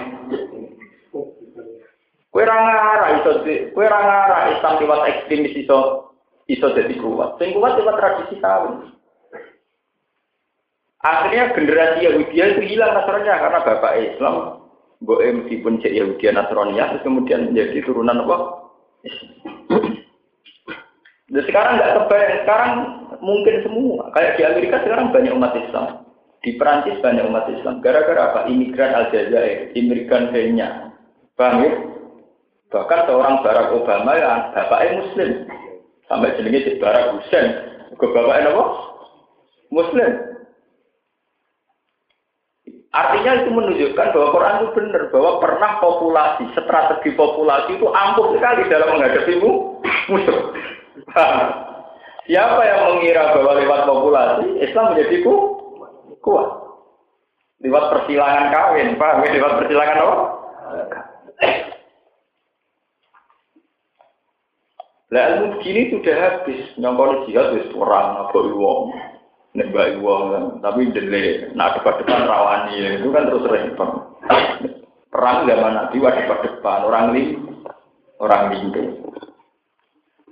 Kue rangara iso kue rangara Islam lewat ekstremis iso iso jadi kuat. Sing kuat lewat tradisi kawin. Akhirnya generasi Yahudi itu hilang Nasrani karena bapak Islam, Boe meskipun cek Yahudi Nasrani terus kemudian menjadi turunan apa? Dan sekarang nggak kebayang, sekarang mungkin semua. Kayak di Amerika sekarang banyak umat Islam. Di Perancis banyak umat Islam. Gara-gara apa? Imigran Aljazair, imigran Kenya. Paham ya? Bahkan seorang Barack Obama yang bapaknya Muslim. Sampai jenenge Barack Hussein. Ke bapaknya apa? Muslim. Artinya itu menunjukkan bahwa Quran itu benar. Bahwa pernah populasi, strategi populasi itu ampuh sekali dalam menghadapi musuh. Siapa yang mengira bahwa lewat populasi, Islam menjadi kuat. Lewat persilangan kawin, ya? Lewat persilangan apa? Lah ilmu begini sudah habis, nyongkol jihad wis perang apa wong. Nek mbak tapi dele nak depan-depan rawani itu kan terus repot. Perang zaman Nabi depan-depan orang lim orang lindu.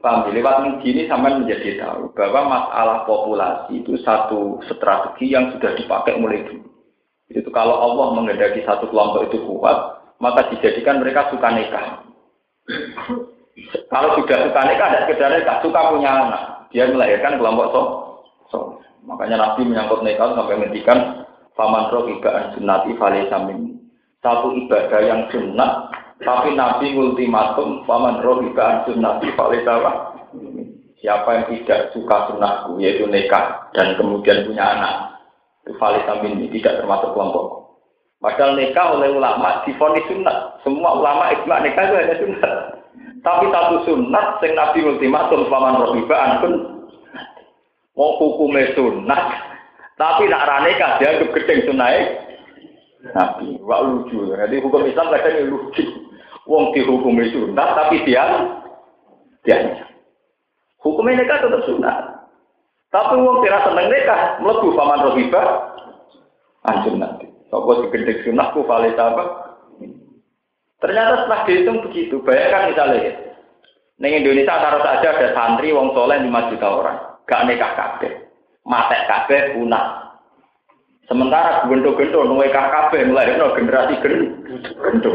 Paham lewat begini sampai menjadi tahu bahwa masalah populasi itu satu strategi yang sudah dipakai mulai dulu. Itu kalau Allah mengendaki satu kelompok itu kuat, maka dijadikan mereka suka nikah. Kalau sudah suka nikah, ada sekedar nikah, suka punya anak. Dia melahirkan kelompok so. so. Makanya Nabi menyangkut nikah sampai menghentikan faman roh ibaan sunnati samin. Satu ibadah yang sunnah, tapi Nabi ultimatum faman roh ibaan sunnati samin. Siapa yang tidak suka sunnahku, yaitu nikah dan kemudian punya anak, itu samin ini tidak termasuk kelompok. Padahal nikah oleh ulama difonis sunnah. Semua ulama ijma nikah itu hanya sunnah. Tapi satu sunat sing Nabi ultimatum paman rohibaan pun mau hukumnya sunat. Tapi nak rane kan dia gedeng sunai Nabi. Wah lucu. Jadi hukum Islam kadang lucu. Wong dihukumi sunat tapi dia dia hukumnya nikah tetap sunat. Tapi wong tidak seneng nikah melebu paman rohibah anjur nanti. Sopo digedek sunat ku valita apa? Ternyata setelah dihitung begitu, bayangkan misalnya, Neng Indonesia taruh saja ada santri wong soleh 5 juta orang, gak nikah kabeh, matek kabeh punah. Sementara gendo-gendo nikah kabeh mulai generasi gendo.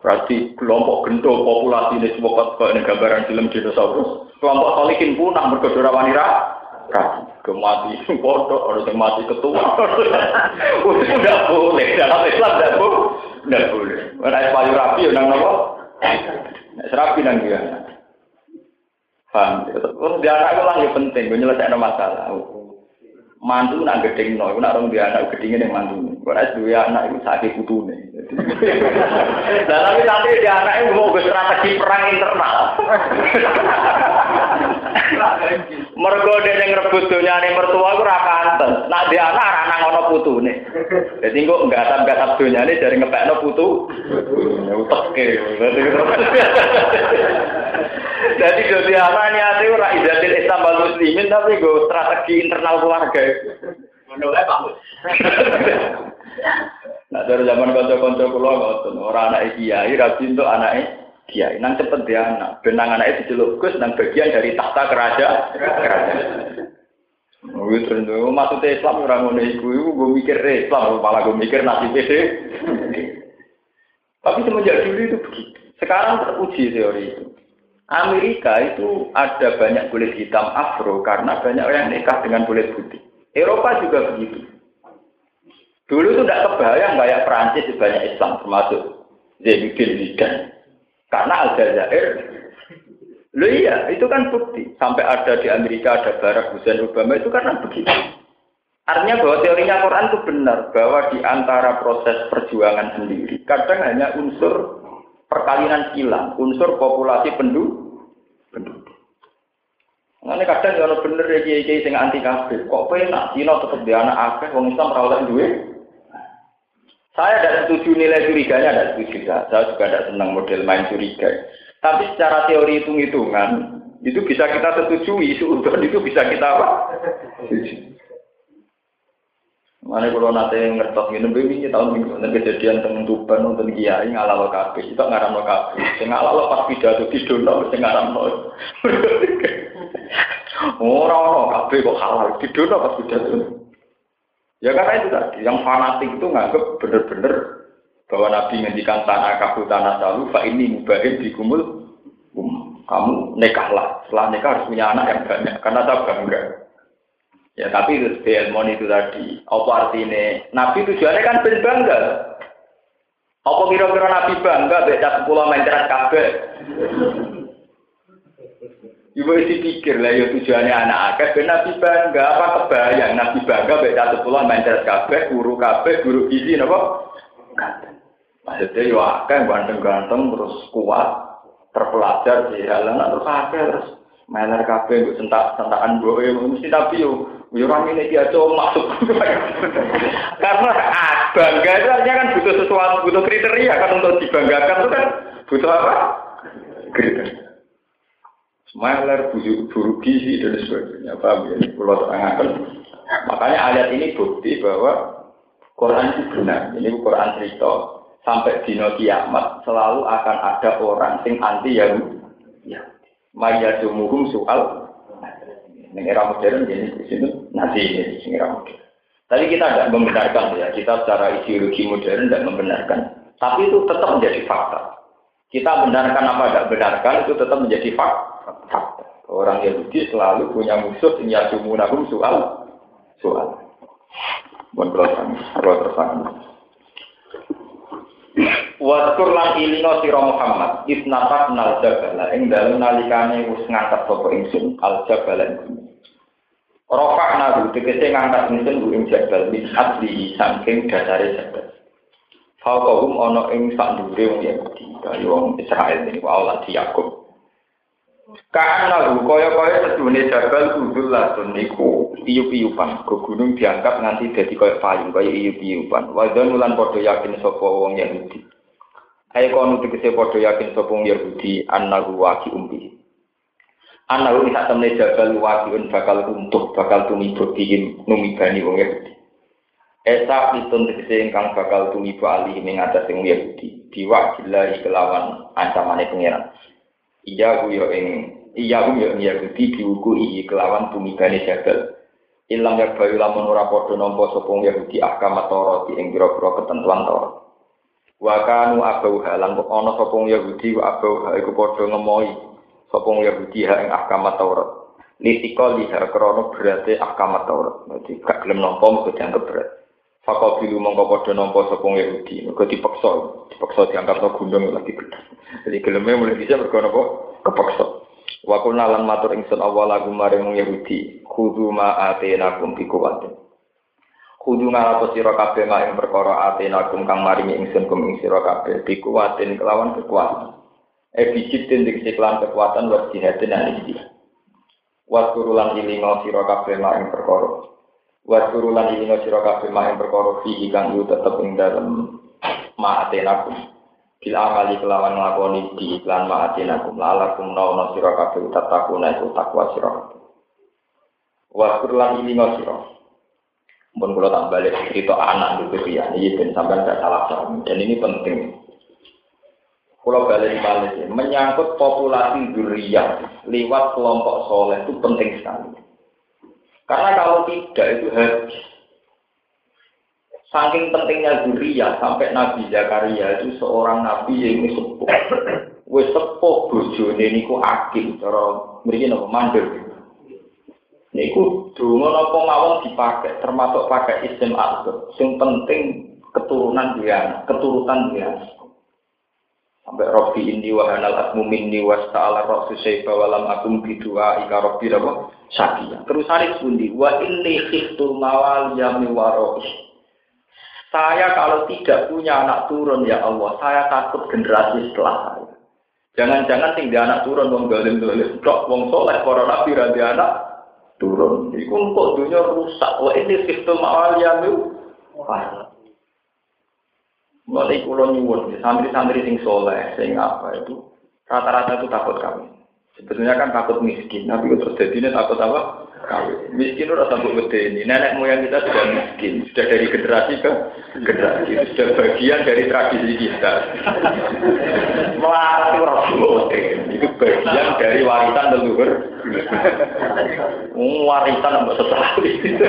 Berarti kelompok gendo populasi ini semua kok ini gambaran film dinosaurus. Kelompok solikin punah berkedora wanita. Kemati foto [laughs] orang yang mati ketua. [laughs] Udah boleh dalam Islam tidak boleh. Tidak boleh. Mana payu rapi yang nopo. Serapi nang dia. Paham? Terus dia anak itu lah yang penting, gue nyelesaikan masalah. Mantu nak gedeng no, nak orang dia anak gedengnya yang mantu. Gue nih dua anak itu sakit nih. [laughs] Nah tapi nanti dia anak itu mau strategi perang internal. [laughs] [laughs] Mergo rebut dunia nih mertua gue rakanten. Nak dia anak anak ngono putu nih. [laughs] Jadi gue nggak tam nggak tam dunia nih dari ngepek no putu. Utek ke. Jadi jadi anak ini ada orang izatil Islam bal muslimin tapi gue strategi internal keluarga. Menolak banget. [laughs] Nah dari zaman konco-konco kulo ngoten, orang anak kiai rapi untuk anak kiai. Nang cepet dia anak, benang anak itu dilukus nang bagian dari tahta kerajaan. Kerajaan. Oh, terus maksudnya Islam orang ngono iku, iku gue mikir Islam, malah gue mikir nasib itu. Tapi semenjak dulu itu begitu. Sekarang teruji teori itu. Amerika itu ada banyak kulit hitam afro karena banyak orang nikah dengan kulit putih. Eropa juga begitu. Dulu itu tidak kebayang kayak Perancis banyak Islam termasuk Zainuddin Zidane. Karena Aljazair, lo iya itu kan bukti. Sampai ada di Amerika ada Barack Hussein Obama itu karena begitu. Artinya bahwa teorinya Quran itu benar bahwa di antara proses perjuangan sendiri kadang hanya unsur perkawinan silang, unsur populasi penduduk. Ini kadang kalau bener ya kiai kiai sing anti kafir, kok penak Cina tetap di anak akeh, wong Islam rawat duit. Saya tidak setuju nilai curiganya, tidak setuju. Saya juga tidak senang model main curiga. Tapi secara teori hitung-hitungan, itu bisa kita setujui, seudon itu bisa kita apa? Mana kalau nanti ngertos minum ini tahun minggu nanti kejadian tentang tuban nonton kiai ngalalo kafe itu ngaram lo kafe, ngalalo pas pidato di dono, ngaram lo. [laughs] Orang kafe kok halal di dono pas pidato. Ya karena itu tadi, yang fanatik itu nganggep bener-bener bahwa Nabi ngendikan tanah kafu tanah salu, fa ini mubahin di kumul, um, kamu nekahlah. Setelah nikah harus punya anak yang banyak, karena tak bangga. Ya tapi itu ilmu itu tadi. Apa artinya? Nabi tujuannya kan ben bangga. Apa kira-kira Nabi bangga beda sepuluh mencerat kabel? Ibu isi pikir lah ya tujuannya anak akeh ben Nabi bangga apa kebayang Nabi bangga beda sepuluh mencerat kabel, guru kabel, guru gizi napa? Maksudnya ya akeh ganteng-ganteng terus kuat terpelajar di jalanan terus akeh terus meler kabeh mbok sentak-sentakan boe mesti tapi yo yo ora ngene iki aja masuk. [laughs] Karena bangga itu artinya kan butuh sesuatu, butuh kriteria kan untuk dibanggakan itu kan butuh apa? Kriteria. Smiler, buru gizi dan sebagainya. Paham ya? Pulau terangkan. Makanya ayat ini bukti bahwa Quran itu benar. Ini Quran cerita. Sampai di kiamat selalu akan ada orang sing anti Yahudi. Ya. Maya jumuhum soal ini era modern jadi di sini nanti ini di era modern. Tapi kita tidak membenarkan ya, kita secara ideologi modern tidak membenarkan. Tapi itu tetap menjadi fakta. Kita benarkan apa tidak benarkan itu tetap menjadi fakta. Orang Yahudi selalu punya musuh yang yasumunahum soal soal. Bukan kalau tersangka. Waskur lan ilino sira Muhammad isnapat nal jabala ing dalem nalikane wis ngangkat sapa ingsun al jabala ing Rofa nahu tegese ngangkat ingsun ku ing jabal min asli saking dasare jabal. Fauqahum ana ing sak dhuwure wong kaya wong Israel wa Allah Yakub. Karena lu kaya-kaya sedune jabal kudul latun niku iup-iupan. Ke gunung diangkat nganti dadi kaya payung kaya iup-iupan. Wadon ulan padha yakin sapa wong Yahudi. Ayo kono tegese padha yakin sapa Yahudi annahu waqi umbi. Annahu sak temne jabal waqiun bakal runtuh, bakal tumibut dihim numibani wong Yahudi. Esa pitun tegese ingkang bakal tumiba alih ing atas sing Yahudi. Diwakilahi kelawan ancamane pangeran. Iya ku yo ing iya ku yo Yahudi diuku iki kelawan tumibane jabal. Ilang ya bayu lamun ora padha nampa sapa Yahudi ahkam Taurat ing pira-pira ketentuan Taurat. Wa kanu abau halan ana sapa Yahudi wa abau iku padha ngemohi sapa Yahudi ha ing ahkam Taurat. Litika liha krana berate ahkam Taurat. Dadi gak gelem nampa mesti dianggap berat. Fakau bilu mongko padha nampa sapa Yahudi, mergo dipaksa, dipaksa diangkat no gunung lagi gedhe. Jadi geleme mulai bisa mergo napa? Kepaksa. Wa kunna lan matur ingsun awal lagu maring Yahudi, kudu ma atenakum bi kuwatin. Kudu ngalato kabeh mak ing perkara atenakum kang maringi ingsun kum ing sira kabeh bi kuwatin kelawan kekuatan. E bijitin diksi kelan kekuatan wa jihadin alisi. Wa turulan ilingo kabeh mak ing perkara Wa turulan ini sira kabeh maing perkara fi kang yu tetep ing dalem ma'atenakum. Bil amali kelawan nglakoni di iklan ma'atenakum lalakum nauna sira kabeh tatakuna itu takwa sira. Wa turulan ini sira. Mun kula tak balik cerita anak itu ya, ini ben sampean gak salah paham. Dan ini penting. Kalau balik balik menyangkut populasi durian lewat kelompok soleh itu penting sekali. Karena kalau tidak itu habis. Saking pentingnya Zuria sampai Nabi Zakaria itu seorang nabi yang sepuh. Wes sepuh bojone niku akil cara mriki napa mandor. Niku donga napa mawon dipakai termasuk pakai isim al Sing penting keturunan dia, keturutan dia. Sampai Robi ini wahanal asmu minni was ta'ala rasu syaifa walam akum bidua ika Robi apa? Sakia. Terus hari pundi wa inni khiftul mawal yami waroi. Saya kalau tidak punya anak turun ya Allah, saya takut generasi setelah saya. Jangan-jangan tinggal anak turun wong galim galim, dok wong soleh para nabi ranti anak turun. Iku kok dunia rusak. Wa ini khiftul mawal yami waroi. Mulai kulo nyuwun, santri-santri sing soleh, sing apa itu, rata-rata itu takut kami. Sebetulnya kan takut miskin, tapi terus jadi takut apa? Kawin. Miskin udah sampai gede ini. Nenek moyang kita sudah miskin, sudah dari generasi ke generasi, sudah bagian dari tradisi kita. Melarat itu rasul, itu bagian dari warisan leluhur. Warisan nggak setelah itu.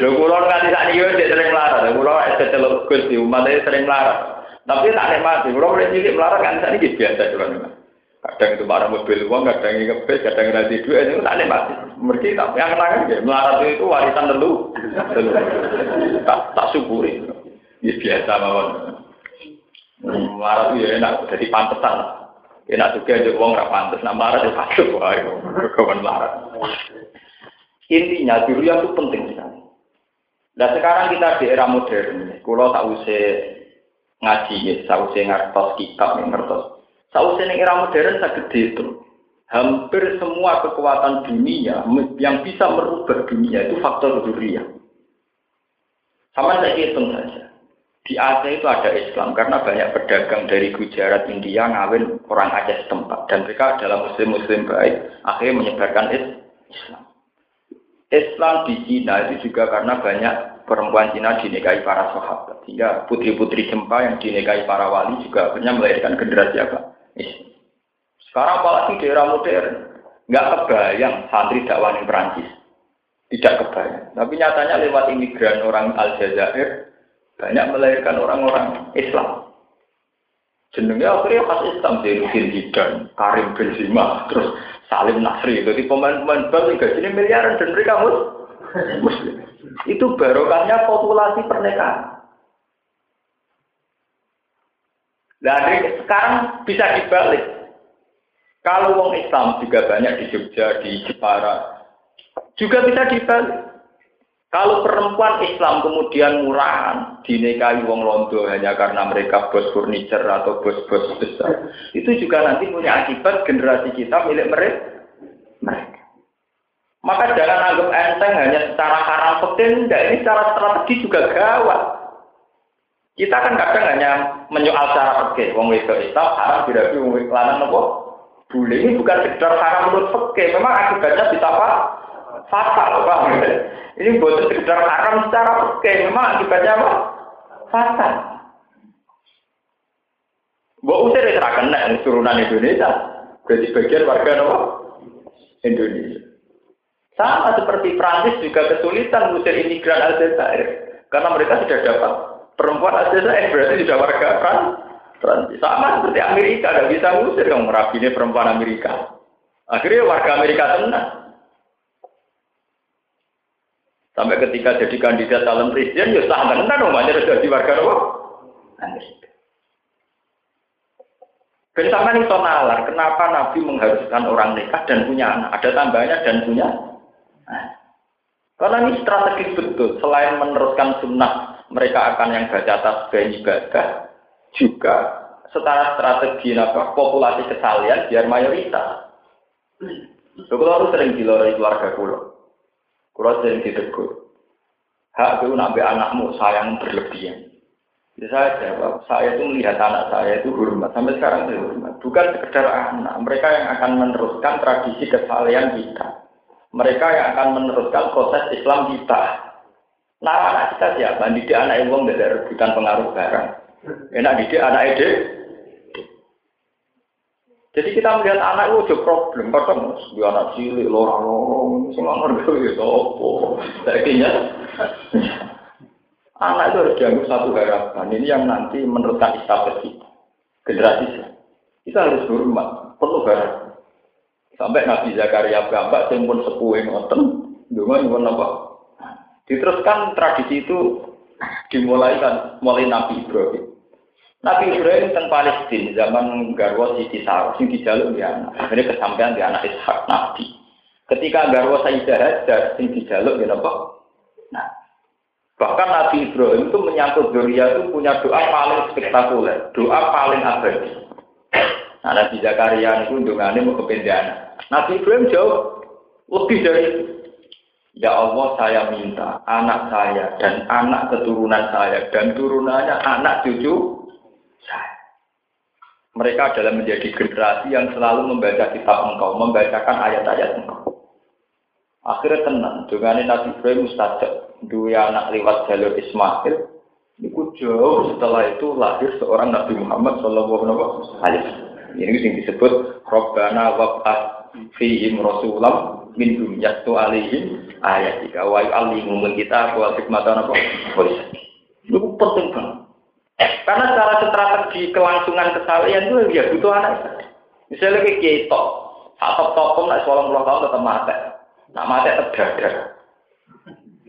Lho kula nganti sak wis sering melarat. Kula es celuk Gus di umat sering melarat. Tapi tak nikmati. Kula mulai cilik melarat kan sak niki biasa cuman. Kadang itu marah mobil uang, kadang ini ngebes, kadang nanti dua itu tak mati. Mereka tak yang kenangan ya, melarat itu warisan tentu, tak tak syukuri. Ini biasa mawon. Melarat itu ya enak, jadi pantesan. Enak juga aja uang nggak pantas, nah melarat itu wah, kawan melarat. Intinya dulu itu penting sekali. Nah sekarang kita di era modern, kalau tak usah ngaji, tak usah ngertos kitab, ngertos Sausnya era modern sangat itu. Hampir semua kekuatan dunia yang bisa merubah dunia itu faktor dunia. Sama saya hitung saja. Di Aceh itu ada Islam karena banyak pedagang dari Gujarat, India ngawin orang Aceh setempat dan mereka adalah muslim-muslim baik akhirnya menyebarkan Islam. Islam di Cina itu juga karena banyak perempuan Cina dinikahi para sahabat. Sehingga putri-putri Jempa yang dinikahi para wali juga akhirnya melahirkan generasi apa? Sekarang apalagi daerah modern, nggak kebayang santri dakwah di Perancis. Tidak kebayang. Tapi nyatanya lewat imigran orang Aljazair, banyak melahirkan orang-orang Islam. Jenengnya akhirnya khas Islam, Zainuddin Zidane, Karim Benzema, terus Salim Nasri. Jadi pemain-pemain bal sini miliaran dan mereka muslim. Itu barokahnya populasi pernikahan. Nah, sekarang bisa dibalik. Kalau wong Islam juga banyak di Jogja, di Jepara, juga bisa dibalik. Kalau perempuan Islam kemudian murahan, dinikahi wong Londo hanya karena mereka bos furniture atau bos-bos besar, itu juga nanti punya akibat generasi kita milik mereka. Maka jangan anggap enteng hanya secara haram penting, enggak ini secara strategi juga gawat. Kita kan kadang hanya menyoal cara pergi. Wong itu Islam haram tidak wong lanang nopo. Boleh ini bukan sekedar haram menurut pergi. Memang akibatnya bisa apa? Fatal, Pak. Ini buat sekedar haram secara oke, memang akibatnya apa? Fatal. Mbok usir ya kena turunan Indonesia. Berarti bagian warga apa? Indonesia. Sama seperti Prancis juga kesulitan mengusir imigran Aljazair. Karena mereka sudah dapat perempuan Aljazair, berarti sudah warga Prancis. Sama seperti Amerika, tidak bisa mengusir yang merabini perempuan Amerika. Akhirnya warga Amerika tenang. Sampai ketika jadi kandidat calon presiden, ya sah tenan umumnya jadi warga Amerika. Ben sampean iso nalar, kenapa Nabi mengharuskan orang nikah dan punya anak? Ada tambahnya dan punya Karena ini strategis betul. Selain meneruskan sunnah, mereka akan yang baca tasbih ibadah, juga setara strategi apa, populasi kesalian biar mayoritas. Kalau harus sering diloroi keluarga kulo, kulo sering ditegur. Hak itu nabi anakmu sayang berlebihan. Jadi saya jawab, saya itu melihat anak saya itu hormat. Sampai sekarang itu hormat. Bukan sekedar anak. Mereka yang akan meneruskan tradisi kesalahan kita. Mereka yang akan meneruskan proses Islam kita. Nah anak kita siapa? Didik anak tidak ada rebutan pengaruh barang. Enak didik anak ide. Jadi kita melihat anak itu problem. Kadang di anak cilik, lorong-lorong, semua ngerti itu apa. Akhirnya Anak itu harus dianggap satu harapan. Ini yang nanti meneruskan istafet kita. Generasi kita harus hormat, perlu harapan. Sampai Nabi Zakaria gambar, yang pun sepuh ngoten, dengan yang apa? Diteruskan tradisi itu dimulai kan mulai Nabi Ibrahim. Nabi Ibrahim tentang Palestina zaman Garwa Siti Sarah, sing dijaluk di anak. Ini kesampaian di anak Ishak Nabi. Ketika Garwa Sayyidah Hajar, sing dijaluk di apa? Nah, Bahkan Nabi Ibrahim itu menyangkut Doria itu punya doa paling spektakuler, doa paling abadi. Nah, Nabi Zakaria itu dungannya mau kependean. Nabi Ibrahim jauh lebih dari. Ya Allah saya minta anak saya dan anak keturunan saya dan turunannya anak cucu saya. Mereka adalah menjadi generasi yang selalu membaca kitab engkau, membacakan ayat-ayat engkau. Akhirnya tenang, dengan Nabi Ibrahim mustajab dua anak lewat jalur Ismail, itu jauh setelah itu lahir seorang Nabi Muhammad Shallallahu Alaihi Wasallam. Ini yang disebut Robbana wab'at fihim rasulam min yatu alaihim ayat tiga. Wa alimu kita wa hikmatan apa? Itu penting banget. Karena secara strategi kelangsungan kesalahan itu ya butuh anak. Misalnya kayak kita atau tokom nak sekolah puluh tahun tetap mati. Nak mati terdadar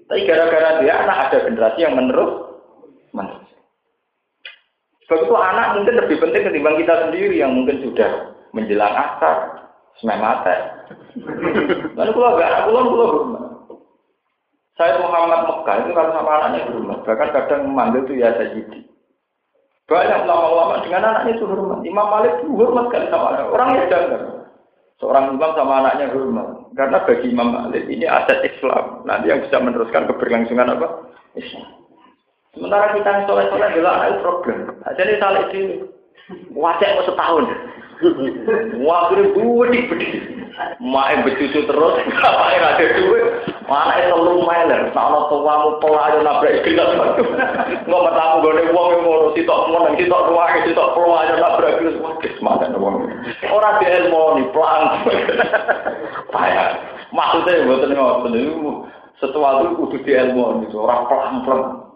tapi gara-gara dia anak ada generasi yang menerus, menerus. Sebab itu anak mungkin lebih penting ketimbang kita sendiri yang mungkin sudah menjelang asar, semai mata. Lalu kalau gak anak pulang, pulang. Saya Muhammad Mekah itu kalau sama anaknya rumah, bahkan kadang memanggil itu ya Sayyidi. Banyak ulama-ulama dengan anaknya itu hormat. Imam Malik itu hormat sekali sama anak. Orang yang jangan. Seorang imam sama anaknya hormat. Karena bagi Imam Malik ini aset Islam. Nanti yang bisa meneruskan keberlangsungan apa? Islam. Sementara kita yang soleh-soleh adalah anak problem. Jadi salah ini wajah mau setahun. Wah, ini budik budik. Mak becucu terus, bapak yang ada duit. Mana itu lu meler, tak ada tuamu aja nabrak gelas. Nggak bertamu gue nih uang yang mau sitok mau nang sitok ruang sitok pola aja nabrak gelas. Wah, semangat uang. Orang di ilmu nih pelan. Payah. Maksudnya buat ngotot itu kudu di ilmu itu orang pelan pelan.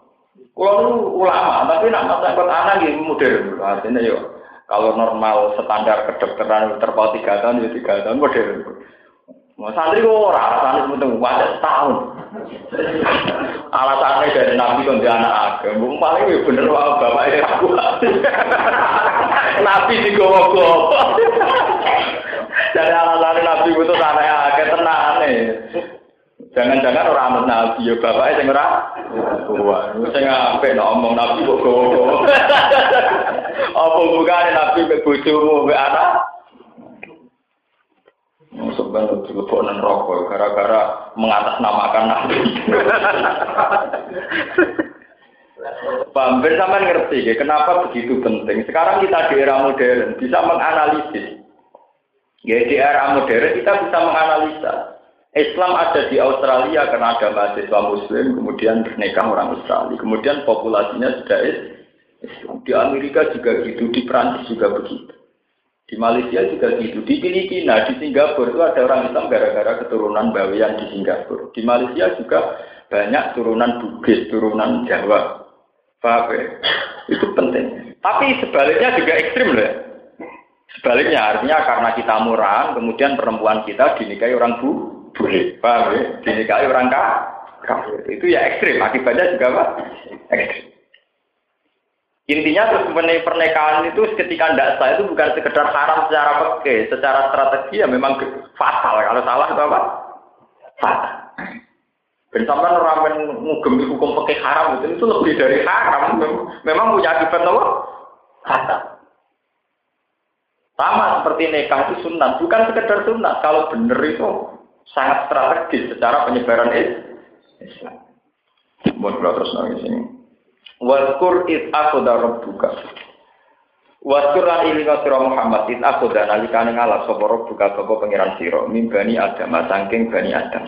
Kalau ulama, tapi nak masalah anak gitu modern. Artinya yuk. Kalau normal standar kedokteran terpaut tiga tahun, ya tiga tahun modern. Mau santri kok orang alasannya semuanya wajah setahun. Alasannya dari nabi kan dia anak agam. Bung paling ya bener wah bapak ya aku. nabi di gowo-gowo. Jadi alasannya nabi itu anak agam tenang nih. Jangan-jangan orang amat nabi ya bapak sing ora wah sing apik ngomong nabi kok gowo. Apa bukane nabi mek bojomu mek anak? Masuk banget dilebokan rokok gara-gara mengatasnamakan nabi. Bamben sama ngerti ya, kenapa begitu penting. Sekarang kita di era modern bisa menganalisis. Ya di era modern kita bisa menganalisa Islam ada di Australia karena ada mahasiswa Muslim, kemudian nikah orang Australia, kemudian populasinya sudah Islam. Di Amerika juga gitu, di Prancis juga begitu. Di Malaysia juga gitu, di Filipina, di Singapura itu ada orang Islam gara-gara keturunan Bawean di Singapura. Di Malaysia juga banyak turunan Bugis, turunan Jawa. Paham ya? Itu penting. Tapi sebaliknya juga ekstrim loh ya. Sebaliknya artinya karena kita murah, kemudian perempuan kita dinikahi orang bu, boleh, paham ya? Dinikahi orang kafir. Itu ya ekstrim, akibatnya juga apa? Ekstrim. Intinya terus pernikahan itu ketika tidak sah itu bukan sekedar haram secara peke, secara strategi ya memang fatal. Kalau salah itu apa? Fatal. Dan orang ngugem hukum peke haram itu, itu lebih dari haram. Memang punya akibat apa? Fatal. Sama seperti nikah itu sunnah, bukan sekedar sunnah. Kalau benar itu sangat strategis secara penyebaran Islam. Mohon terus nangis ini. Waskur it akoda rabbuka. Waskur lan ilinga sira Muhammad it akoda nalikane ngalap sapa rabbuka sapa pangeran sira mimbani Adam saking bani Adam.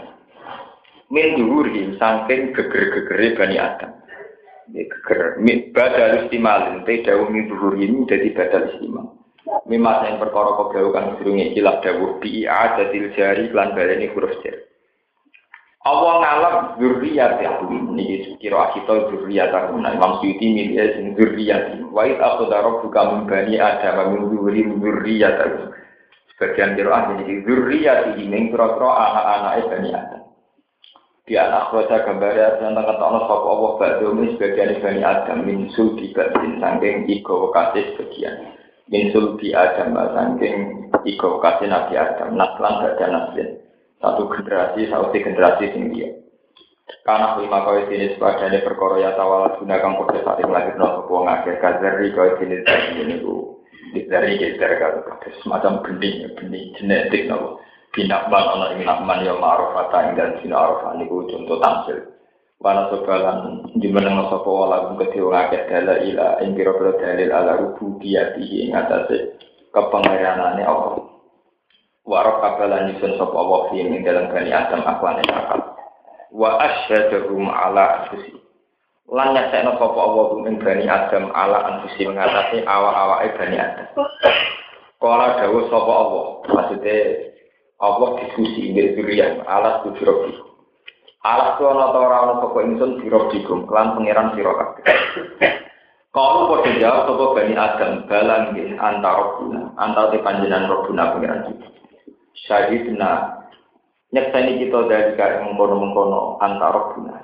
Min duhuri saking geger-gegere bani Adam. Geger badal istimal te dawuh min ini dadi badal istimal. Mimas yang perkara kau kan sedurunge ikilah dawuh bi adatil jari lan baleni huruf jar. Allah ngalap zurriyat ya niki kira kita zurriyat aku nah Imam Suyuti milih sing zurriyat wa id aqdara buka min bani adam min zurri zurriyat sebagian kira niki zurriyat ini kira-kira anak-anak bani adam. Di anak kota gambar tentang kata sapa Allah badhe sebagian bani adam min sulbi badin sangking kasih min sulbi adam sangking iko kasih nabi adam. Naslan gak ada naslin satu generasi satu generasi tinggi karena lima kau jenis padane perkara ya tawala guna kang kode saat lahir no sebuah ngake kazari kau jenis dari ini bu. Dari geser kalau semacam benih benih genetik no binakman ono binakman yang ma'rufata dan sina arafah contoh tampil Wana sobalan dimeneng sapa wala kung kedhe ngakeh dalil ila ing pira-pira dalil ala rububiyatihi ing atase kepengeranane Allah. Warok kabalan nyusun sapa Allah fi ing dalam bani Adam akwane akal wa asyhadahum ala anfusi lan nyasekno sapa Allah ing bani Adam ala anfusi mengatasi awak-awake bani Adam. Kala dawuh sapa Allah maksudnya Allah diskusi ing durian ala tujurobi Alas tu ana ta ora ana sapa ingsun sira dikum kelan pangeran sira kabeh. Kalau kau jawab sapa bani Adam? Balang nggih antara guna antara panjenengan robuna pangeran kita. Syahidna nyekseni kita dari kaya mengkono-mengkono antara guna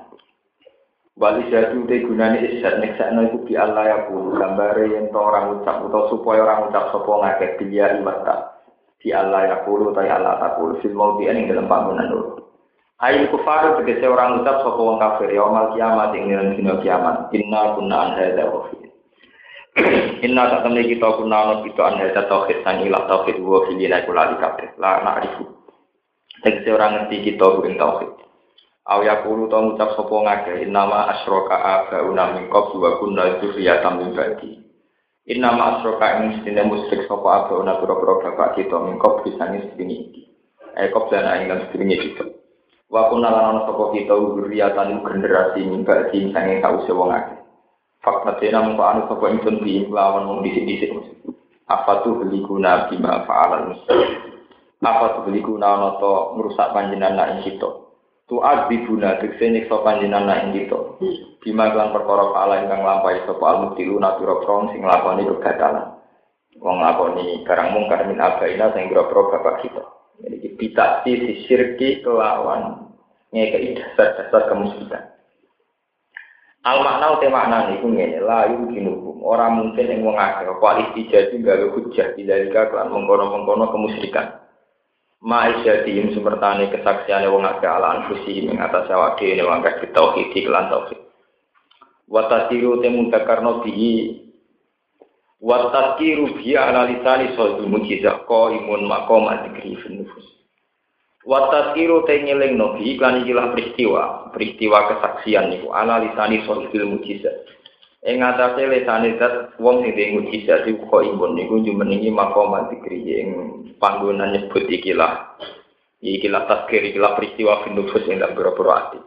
wali jadu te gunane isyad nyekseni itu di Allah ya bulu gambare yang to orang ucap atau supaya orang ucap sopo ngake bilia iwata. Di Allah ya bulu atau ya Allah tak bulu fil mau yang dalam bangunan dulu Ail kufar tegese orang ucap sopo wong kafir ya mal kiamat ing dina kiamat inna kunna an hadza wa [clears throat] Inna tak kita kuna kita an hadza tauhid sang ilah tauhid wa filina kula kabeh. La na'rifu. Tegese orang ngerti kita ing tauhid. Aw yaqulu ta ngucap sapa ngake innama asyraka abauna min qablu wa kunna dzurriyyatan min ba'di. Innama asyraka ing sedene musyrik sapa abauna pira-pira bapak kita min qablu sange sedene iki. Eh qabla ing sedene kita. Wa kunna lan ana sapa kita dzurriyyatan generasi min ba'di sange kause wong akeh. Fakta tena mengko anu sapa ingsun bi lawan mung disik-disik. Apa tuh beli guna bima fa'alan Apa tuh beli guna noto merusak panjenengan ing kita. Tu adzibuna tekse nyiksa panjenengan ing kita. Bima kan perkara fa'ala ingkang lampahi sapa al-mutiluna pira-pira sing nglakoni kegatalan. Wong nglakoni barang mungkar min abaina sing pira-pira bapak kita. Jadi kita si sirki kelawan ngekei dasar-dasar kemusyrikan. Al makna uti makna niku ngene, la yumkinukum. Ora mungkin ing wong akeh apa istijati gawe hujah bilalika kelan mengkono-mengkono kemusyrikan. Ma'isyatihim semertane kesaksiane wong akeh ala anfusi ing atas awak dhewe wong akeh tauhid lan tauhid. Wa tasiru te muntakarno bihi wa tazkiru bi analisani sawdul mujizah ko imun maqam adikri fin nufus. Wataskiru te ngeling nobi iklan ikilah peristiwa, peristiwa kesaksian niku analisani sohbil mujizat. Ing atase lesane zat wong sing duwe mujizat iku kok imun niku jumenengi makom dikri ing panggonan nyebut ikilah Ikilah tasgir, ikilah peristiwa findufus yang dalam beberapa hati.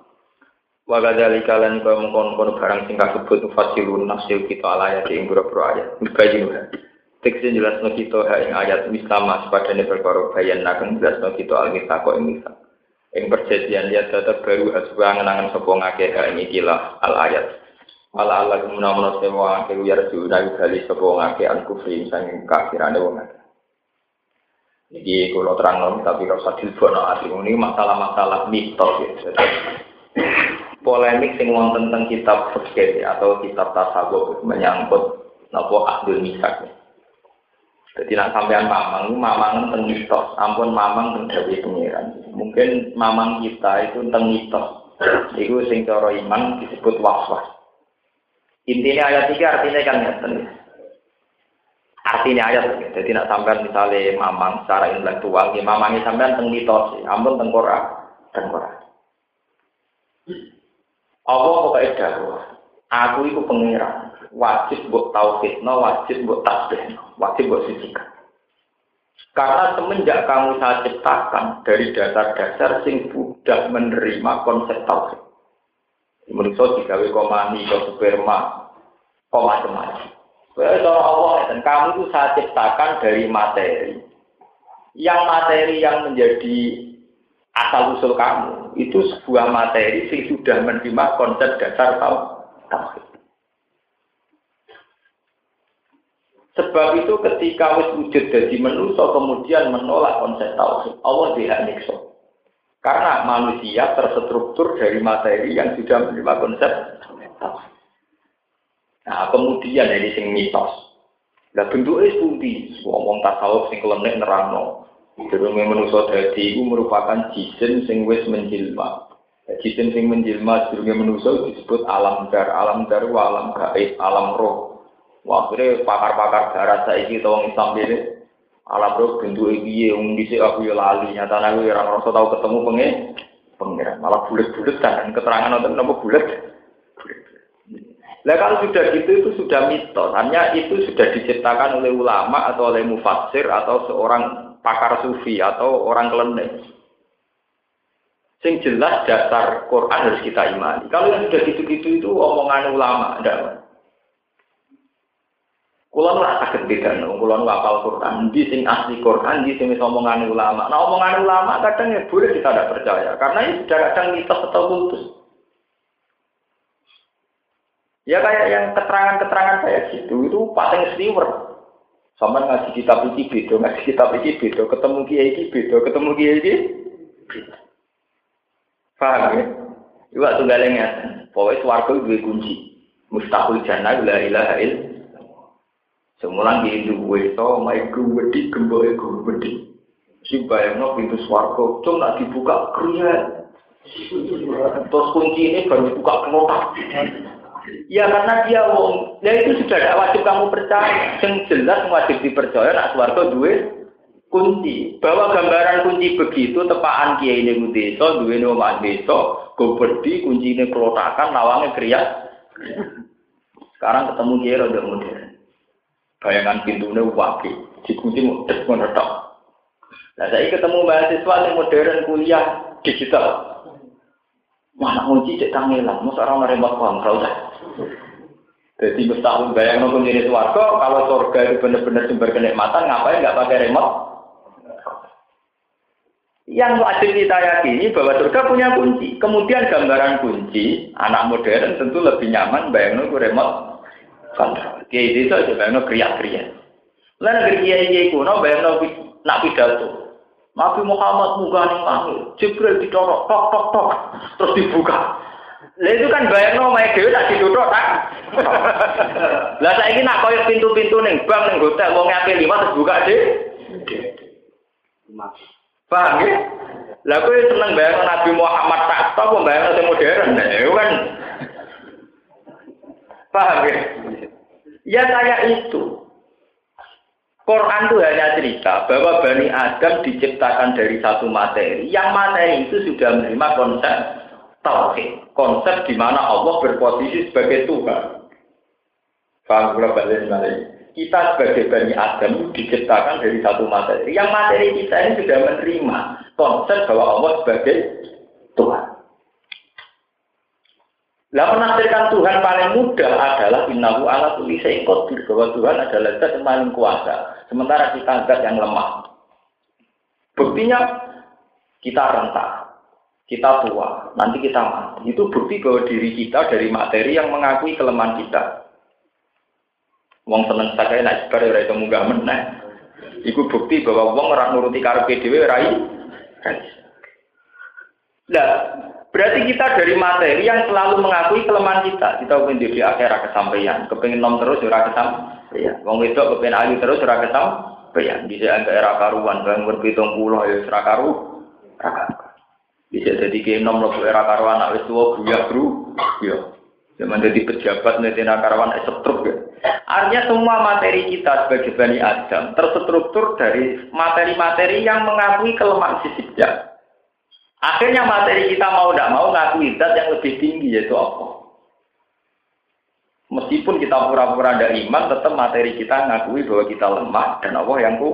Wa kalian lan kaya mengkon-kon barang sing kasebut fasirun nafsil kita ala ayat ing beberapa ayat. Mubayyin Teksin jelasno kita ha ayat misama sepadane perkara bayan nakeng jelasno kita al misako ing misak. Ing perjanjian lihat tetap baru aswa ngenangan sapa ngake ha ing ikilah al ayat. Ala ala kemunamun sewa ngake uyar diunai bali sapa ngake al kufri sang kafirane wong. Jadi kalau terang tapi kalau usah dilbono hati ini masalah-masalah mitos ya polemik sing wonten tentang kitab fikih atau kitab tasawuf menyangkut napa ahdul misak. Jadi nak sampean mamang, mamang tentang mitos, ampun mamang tentang dawi pengiran. Mungkin mamang kita itu tentang mitos. Itu sing cara iman disebut waswas. Intinya ayat tiga artinya kan ngeten. Artinya ayat, jadi nak sampean misalnya mamang secara intelektual, ya mamangnya sampean tentang mitos, ampun tentang Quran, tentang Allah pokoknya dakwah. Aku itu pengiran. Wajib buat tauhidno, wajib buat tasbih, wajib buat sucikan. Karena semenjak kamu saya ciptakan dari dasar-dasar sing sudah menerima konsep tauhid. Menurut digawe komani, ke sperma, kok macam-macam. Kalau Allah dan kamu itu saya ciptakan dari materi. Yang materi yang menjadi asal usul kamu itu sebuah materi yang sudah menerima konsep dasar tauhid. Sebab itu ketika wis wujud jadi manusia kemudian menolak konsep tauhid, Allah tidak nikso. Karena manusia terstruktur dari materi yang sudah menerima konsep tauhid. Nah, kemudian ini sing mitos. Lah bentuknya seperti ngomong tasawuf sing klenek nerangno. Durunge manusa dadi iku merupakan jisim sing wis menjilma. Jisim sing menjilma durunge manusa disebut alam dar, alam dar alam gaib, alam roh. Akhirnya pakar-pakar darat saiki to wong Islam dhewe alam roh bentuke piye wong dhisik aku ya lali, nyatane aku ya ora ngerasa tau ketemu pengen pengiran, malah bulat-bulat kan keterangan nonton nopo bulat. Lah kalau sudah gitu itu sudah mitos, hanya itu sudah diciptakan oleh ulama atau oleh mufassir atau seorang pakar sufi atau orang kelenek. Sing jelas dasar Quran harus kita imani. Kalau yang sudah gitu-gitu itu omongan ulama, enggak. Kulo ora saged bedano, kulo nu apal Quran, di sing asli Quran, di sing omongan ulama. Nah, omongan ulama kadang ya boleh kita tidak percaya, karena ini sudah kadang mitos atau kultus. Ya kayak yang keterangan-keterangan kayak gitu, itu paling sliwer. Sama ngaji kitab iki beda, ngaji kitab iki beda, ketemu kiai iki beda, ketemu kiai iki beda. Paham ya? Iwak tunggal ngeten. Pokoknya swarga dua kunci. Mustahil jannah la ilaha il. Semulan di duwe to, mai gede, gemboe gede. Si bayangno pintu swarga, cung nak dibuka kriya. Terus kunci ini baru dibuka kelotak. Ya karena dia wong, ya itu sudah tidak wajib kamu percaya. Yang jelas wajib dipercaya nak suwarto duit kunci. Bahwa gambaran kunci begitu tepaan kiai ini desa, duwe omah desa, gobedi kunci ini kelotakan, lawangnya kriat. Sekarang ketemu kiai rada modern. Bayangan pintunya waki, dikunci mudah menetok. Nah saya ketemu mahasiswa yang modern kuliah digital. Mana kunci cek tangilan, masa orang remote kontrol dah. Jadi mustahil bayang nonton jenis warga, kalau surga itu benar-benar sumber kenikmatan, ngapain nggak pakai remote? Yang wajib kita yakini bahwa surga punya kunci. Kemudian gambaran kunci, anak modern tentu lebih nyaman bayang nonton remote. Kiai itu aja bayang nonton kriak-kriak. Lalu negeri kiai kiai kuno bayang nonton nak pidato. Nabi Muhammad muka ning langit, Jibril didorok, tok tok tok, terus dibuka. Lah itu kan bayar no mae dhewe tak dituthuk tak. [laughs] Lah saiki nak koyo pintu-pintu ning bank ning hotel wong ngake lima terus buka deh. Paham ya? Lah kowe seneng bayar Nabi Muhammad tak tau kok bayar sing modern. Nah, itu kan Paham ya? Ya kayak itu. Quran itu hanya cerita bahwa Bani Adam diciptakan dari satu materi. Yang materi itu sudah menerima konsep tauhid, konsep di mana Allah berposisi sebagai Tuhan. Faham kita sebagai Bani Adam diciptakan dari satu materi. Yang materi kita ini sudah menerima konsep bahwa Allah sebagai Tuhan. Lah menafsirkan Tuhan paling mudah adalah innahu ala kulli syai'in qadir bahwa Tuhan adalah zat yang paling kuasa. Sementara kita zat yang lemah. Buktinya kita rentak, kita tua, nanti kita mati. Itu bukti bahwa diri kita dari materi yang mengakui kelemahan kita. Wong seneng sakai naik sebar ora itu munggah meneh. Iku bukti bahwa wong ora nuruti karepe dhewe rai. Lah, Berarti kita dari materi yang selalu mengakui kelemahan kita. Kita ingin di akhirat kesampaian. Kepingin nom terus, ora kesampaian. Wong itu kepingin ayu terus, ora kesampaian. Ke era karuan, bang berpitung pulau, ya karu. Bisa jadi ke nom lebu era karuan, anak tua, buya, bro. Ya. Zaman jadi pejabat, nanti karuan, esetruk ya. Artinya semua materi kita sebagai Bani Adam terstruktur dari materi-materi yang mengakui kelemahan fisiknya. Akhirnya materi kita mau tidak mau ngakui zat yang lebih tinggi yaitu Allah. Meskipun kita pura-pura ada iman, tetap materi kita ngakui bahwa kita lemah dan Allah yang ku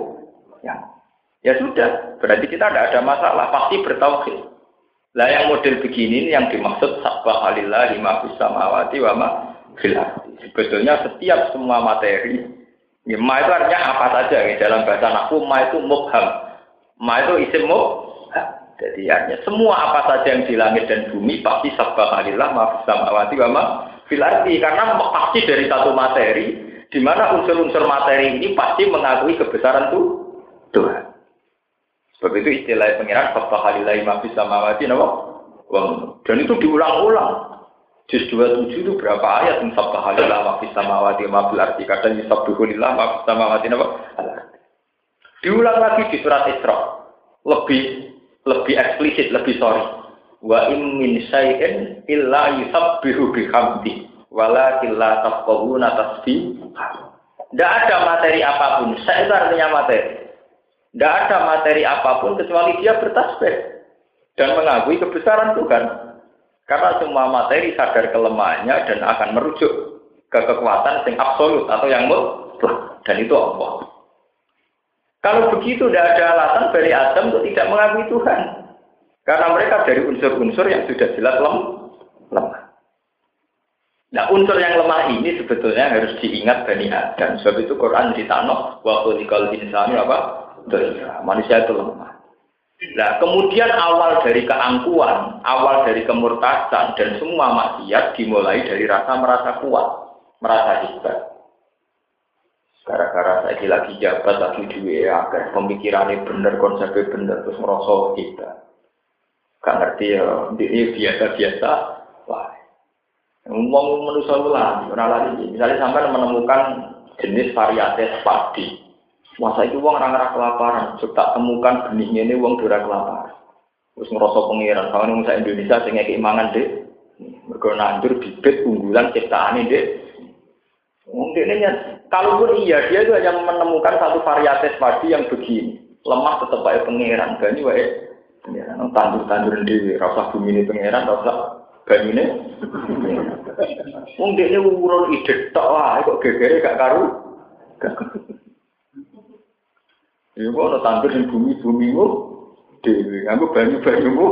yang ya sudah berarti kita tidak ada masalah pasti bertauhid. Lah yang model begini yang dimaksud sabah alillah lima samawati wa ma Sebetulnya setiap semua materi, ya, ma itu artinya apa saja ya, dalam bahasa naku ma itu mubham. Ma itu isim mubham. Jadi artinya semua apa saja yang di langit dan bumi pasti sabbahalillah maaf samawati wa ma filarti karena pasti dari satu materi di mana unsur-unsur materi ini pasti mengakui kebesaran tuh Tuhan. Sebab itu istilah pengiran sabbahalillah maaf samawati nama dan itu diulang-ulang. Juz 27 itu berapa ayat yang sabbahalillah maaf samawati wa ma filarti kadang yusabbihulillah maaf samawati nama Diulang lagi di surat Isra. Lebih lebih eksplisit, lebih sorry. Wa in min syai'in illa yusabbihu bihamdi walakin la tafqahuna tasbih. Tidak ada materi apa pun, saya itu artinya materi. Tidak ada materi apa pun kecuali dia bertasbih dan mengakui kebesaran Tuhan. Karena semua materi sadar kelemahannya dan akan merujuk ke kekuatan yang absolut atau yang mutlak dan itu Allah. Kalau begitu tidak ada alasan dari Adam untuk tidak mengakui Tuhan. Karena mereka dari unsur-unsur yang sudah jelas lem lemah. Nah unsur yang lemah ini sebetulnya harus diingat Bani Adam. Sebab itu Quran waktu dikal insani apa? Manusia itu lemah. Nah kemudian awal dari keangkuhan, awal dari kemurtasan dan semua maksiat dimulai dari rasa merasa kuat, merasa hebat. Gara-gara saya lagi jabat, lagi duwe agar pemikirannya bener, konsepnya bener, terus merosot kita. Gak ngerti ya, ini biasa-biasa. Wah, ngomong manusia ulang, orang. Misalnya sampai menemukan jenis varietas padi. Masa itu uang orang-orang kelaparan, coba temukan benihnya ini uang dura kelaparan. Terus ngerosok pengiran, kalau ini Indonesia sehingga keimangan deh. Mereka nandur bibit unggulan ciptaan ini deh. Mungkin ini kalaupun iya dia itu hanya menemukan satu varietas padi yang begini. Lemah tetap baik pangeran bani wae pangeran tandur tandur di rasa bumi ini pangeran rasa bani ini mungkin ini urun ide tak lah kok gegere gak karu Ya kok tandur di bumi bumimu dewi, kamu banyu banyumu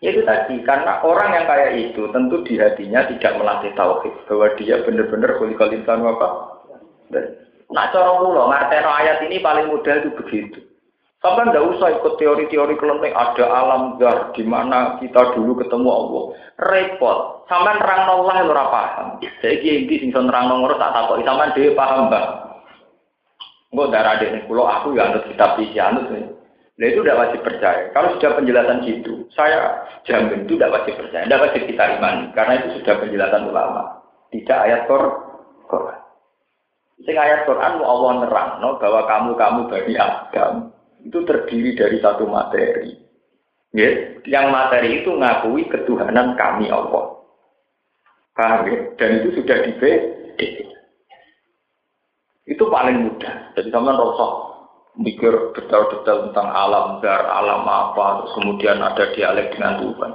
Ya itu tadi, karena orang yang kayak itu tentu di hatinya tidak melatih tauhid bahwa dia benar-benar kulikal insan apa. Nah, cara mulu ngerti ayat ini paling mudah itu begitu. Sampai tidak usah ikut teori-teori kelenteng ada alam zar di mana kita dulu ketemu Allah. Repot. Sampai nerang Allah yang paham. Saya kira sing nerang nomor tak takoki sampean dia paham, Bang. Enggak darah dek kulo aku ya anut kitab iki anut. Nah itu tidak wajib percaya. Kalau sudah penjelasan gitu, saya jamin itu tidak wajib percaya. Tidak wajib kita imani. Karena itu sudah penjelasan ulama. Tidak ayat Quran. Sing ayat Quran Allah nerang no, bahwa kamu-kamu bagi Adam itu terdiri dari satu materi. Ya, yang materi itu ngakui ketuhanan kami Allah. Paham ya? Dan itu sudah di Itu paling mudah. Jadi sama rosok mikir detail-detail tentang alam dar, alam apa, terus kemudian ada dialek dengan Tuhan.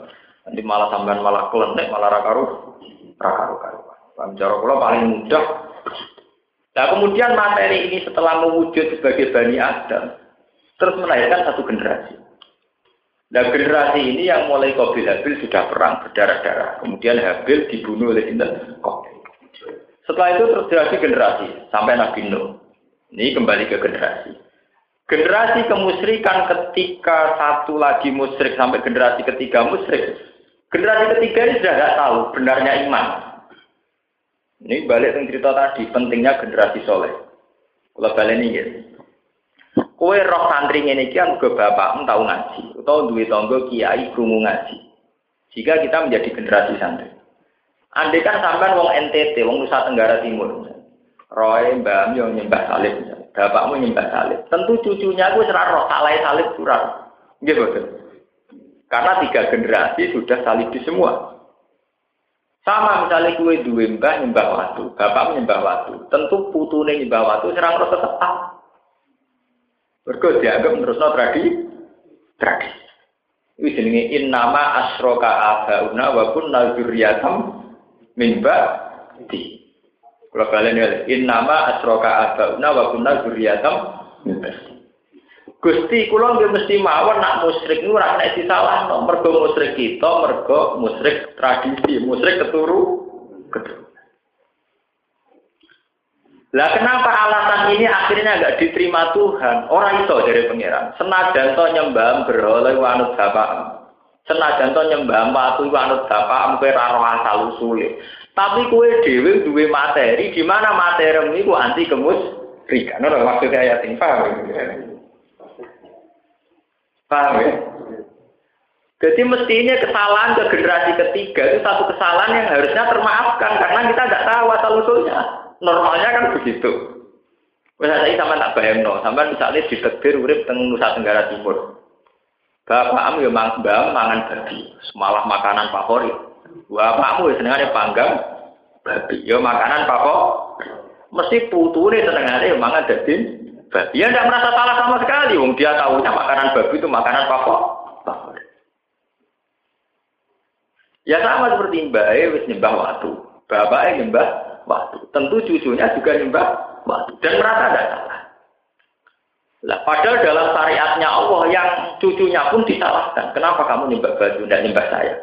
Nanti malah sampean malah kelenek, malah rakaru, rakaru karu. Cara kula paling mudah. Nah kemudian materi ini setelah mewujud sebagai Bani Adam, terus melahirkan satu generasi. Nah generasi ini yang mulai Qabil Habil sudah perang berdarah-darah. Kemudian Habil dibunuh oleh Sinten Qabil. Setelah itu terjadi generasi sampai Nabi Nuh. Ini kembali ke generasi. Generasi kemusyrikan ketika satu lagi musyrik sampai generasi ketiga musyrik. Generasi ketiga ini sudah tidak tahu benarnya iman. Ini balik yang cerita tadi, pentingnya generasi soleh. Kalau balik ini ya. Kue roh santri ini kan ke bapak tahu ngaji, atau duit tonggo kiai krungu ngaji. Jika kita menjadi generasi santri. Andai kan sampai wong NTT, wong Nusa Tenggara Timur, Roy, Mbak yang nyembah salib, bapakmu nyembah salib. Tentu cucunya gue serah roh salai salib kurang. Gitu, Karena tiga generasi sudah salib di semua. Sama misalnya kue dua mbah nyembah waktu, bapak nyembah waktu. Tentu putune nyembah waktu serang roh tetap. Berikut dianggap no tradisi. Tradisi. Ini jenenge innama asroka abauna wa kunna min ba'di. Kalau kalian lihat, innama asroka abauna wa kunna ba'di. Gusti kula nggih mesti mawon nak musyrik niku ora nek disalahno. Mergo musyrik kita, mergo musyrik tradisi, musyrik keturu keturu. Lah kenapa alasan ini akhirnya nggak diterima Tuhan? Orang itu dari pangeran. Senajan to nyembah berhala wanut bapak. Senajan to nyembah patu wanut bapak kowe ra roh asal usule. Tapi kue dewi duwe materi di mana ini anti kemus rika. Nah, maksudnya ayat ini paham? Paham ya? Jadi mestinya kesalahan ke generasi ketiga itu satu kesalahan yang harusnya termaafkan karena kita tidak tahu asal usulnya. Normalnya kan begitu. Misalnya saya sama tak bayang no, sama misalnya di tegir urip teng Nusa Tenggara Timur. Bapakmu ya mang bang mangan babi, malah makanan favorit. Bapakmu ya senengane panggang babi, ya makanan favorit. Mesti putune senengane ya mangan daging babi. Ya tidak merasa salah sama sekali, wong dia tahunya makanan babi itu makanan favorit. Ya sama seperti mbak wis nyembah waktu, bapaknya nyembah waktu. Tentu cucunya juga nyembah waktu dan merasa tidak salah. Lah, padahal dalam syariatnya Allah yang cucunya pun disalahkan. Kenapa kamu nyembah baju, tidak nyembah saya?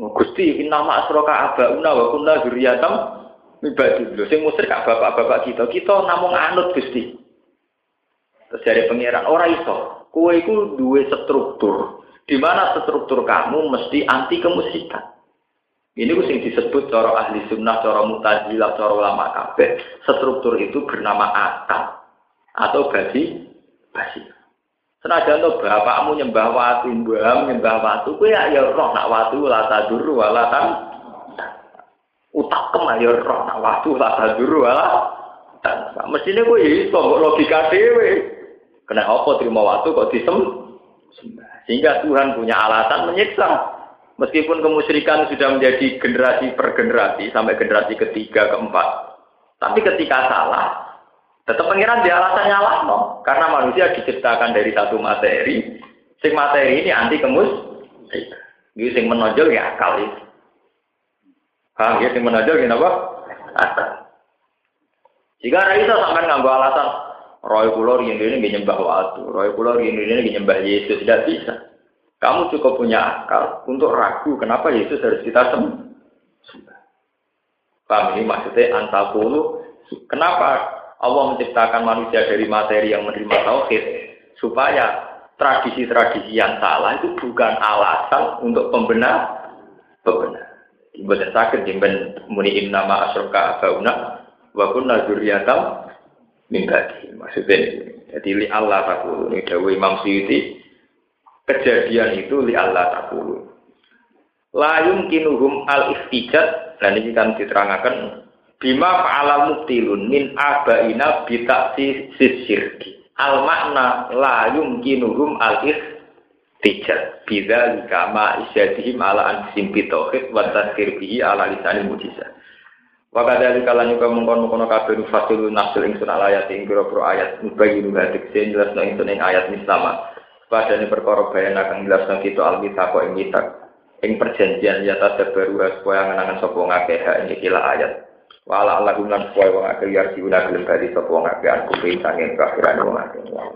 Oh, Gusti, nama asroka abauna wa kunna zuriyatam mibadu. Lho, sing musrik bapak-bapak kita. Kita namung anut Gusti. Terus dari pangeran, ora iso. Kue itu dua struktur. Di mana struktur kamu mesti anti kemusikan. Ini sing disebut cara ahli sunnah, cara mutazilah, cara ulama kabeh. Struktur itu bernama akal atau basi basi. Senajan to bapakmu nyembah watu, mbahmu nyembah watu, kowe ya roh nak watu la taduru wala tan. Utak kem ya roh nak watu la taduru wala tan. Mestine kowe iso logika dhewe. Kena apa terima watu kok disem? Sehingga Tuhan punya alasan menyiksa. Meskipun kemusyrikan sudah menjadi generasi per generasi sampai generasi ketiga keempat, tapi ketika salah, tetap pengiran dia alasan nyalah no. Karena manusia diciptakan dari satu materi, sing materi ini anti kemus, jadi sing menonjol ya akal itu. Paham ya sing menonjol ya apa? Jika ada itu sampai ngambil alasan, Roy Pulau ini ini nyembah waktu, Roy Pulau ini ini nyembah Yesus tidak bisa. Kamu cukup punya akal untuk ragu kenapa Yesus harus kita sembah. Paham ini maksudnya antakulu. Kenapa Allah menciptakan manusia dari materi yang menerima tauhid supaya tradisi-tradisi yang salah itu bukan alasan untuk pembenar pembenar. Ibadah sakit jemben muni nama asroka abauna wa kunna dzurriyatan Maksudnya jadi li Allah takulu ini dawuh Imam Suyuti kejadian itu li Allah takulu. Layung kinuhum al istijat dan ini kan diterangkan bima fa'ala muktilun min abaina bitaksi sisirki. Al makna layung kinuhum al istijat bida likama isyadihim ala ansim bitohid wa tasir bihi ala lisanil mujizat. Wa kadali kala nyuka mengkon-mengkono kabeh fasil nafsul ingsun ala ayat ing pira ayat mubayyin hadik sing jelas ingsun ing ayat mislama. Padane perkara bayan akan jelasno kita alkitab kok ing kitab. ing perjanjian ya baru supaya ngenangan sapa ngakeh ing kila ayat wala Allah lan supaya wong akeh yarjiuna gelem bali sapa ngakeh aku wong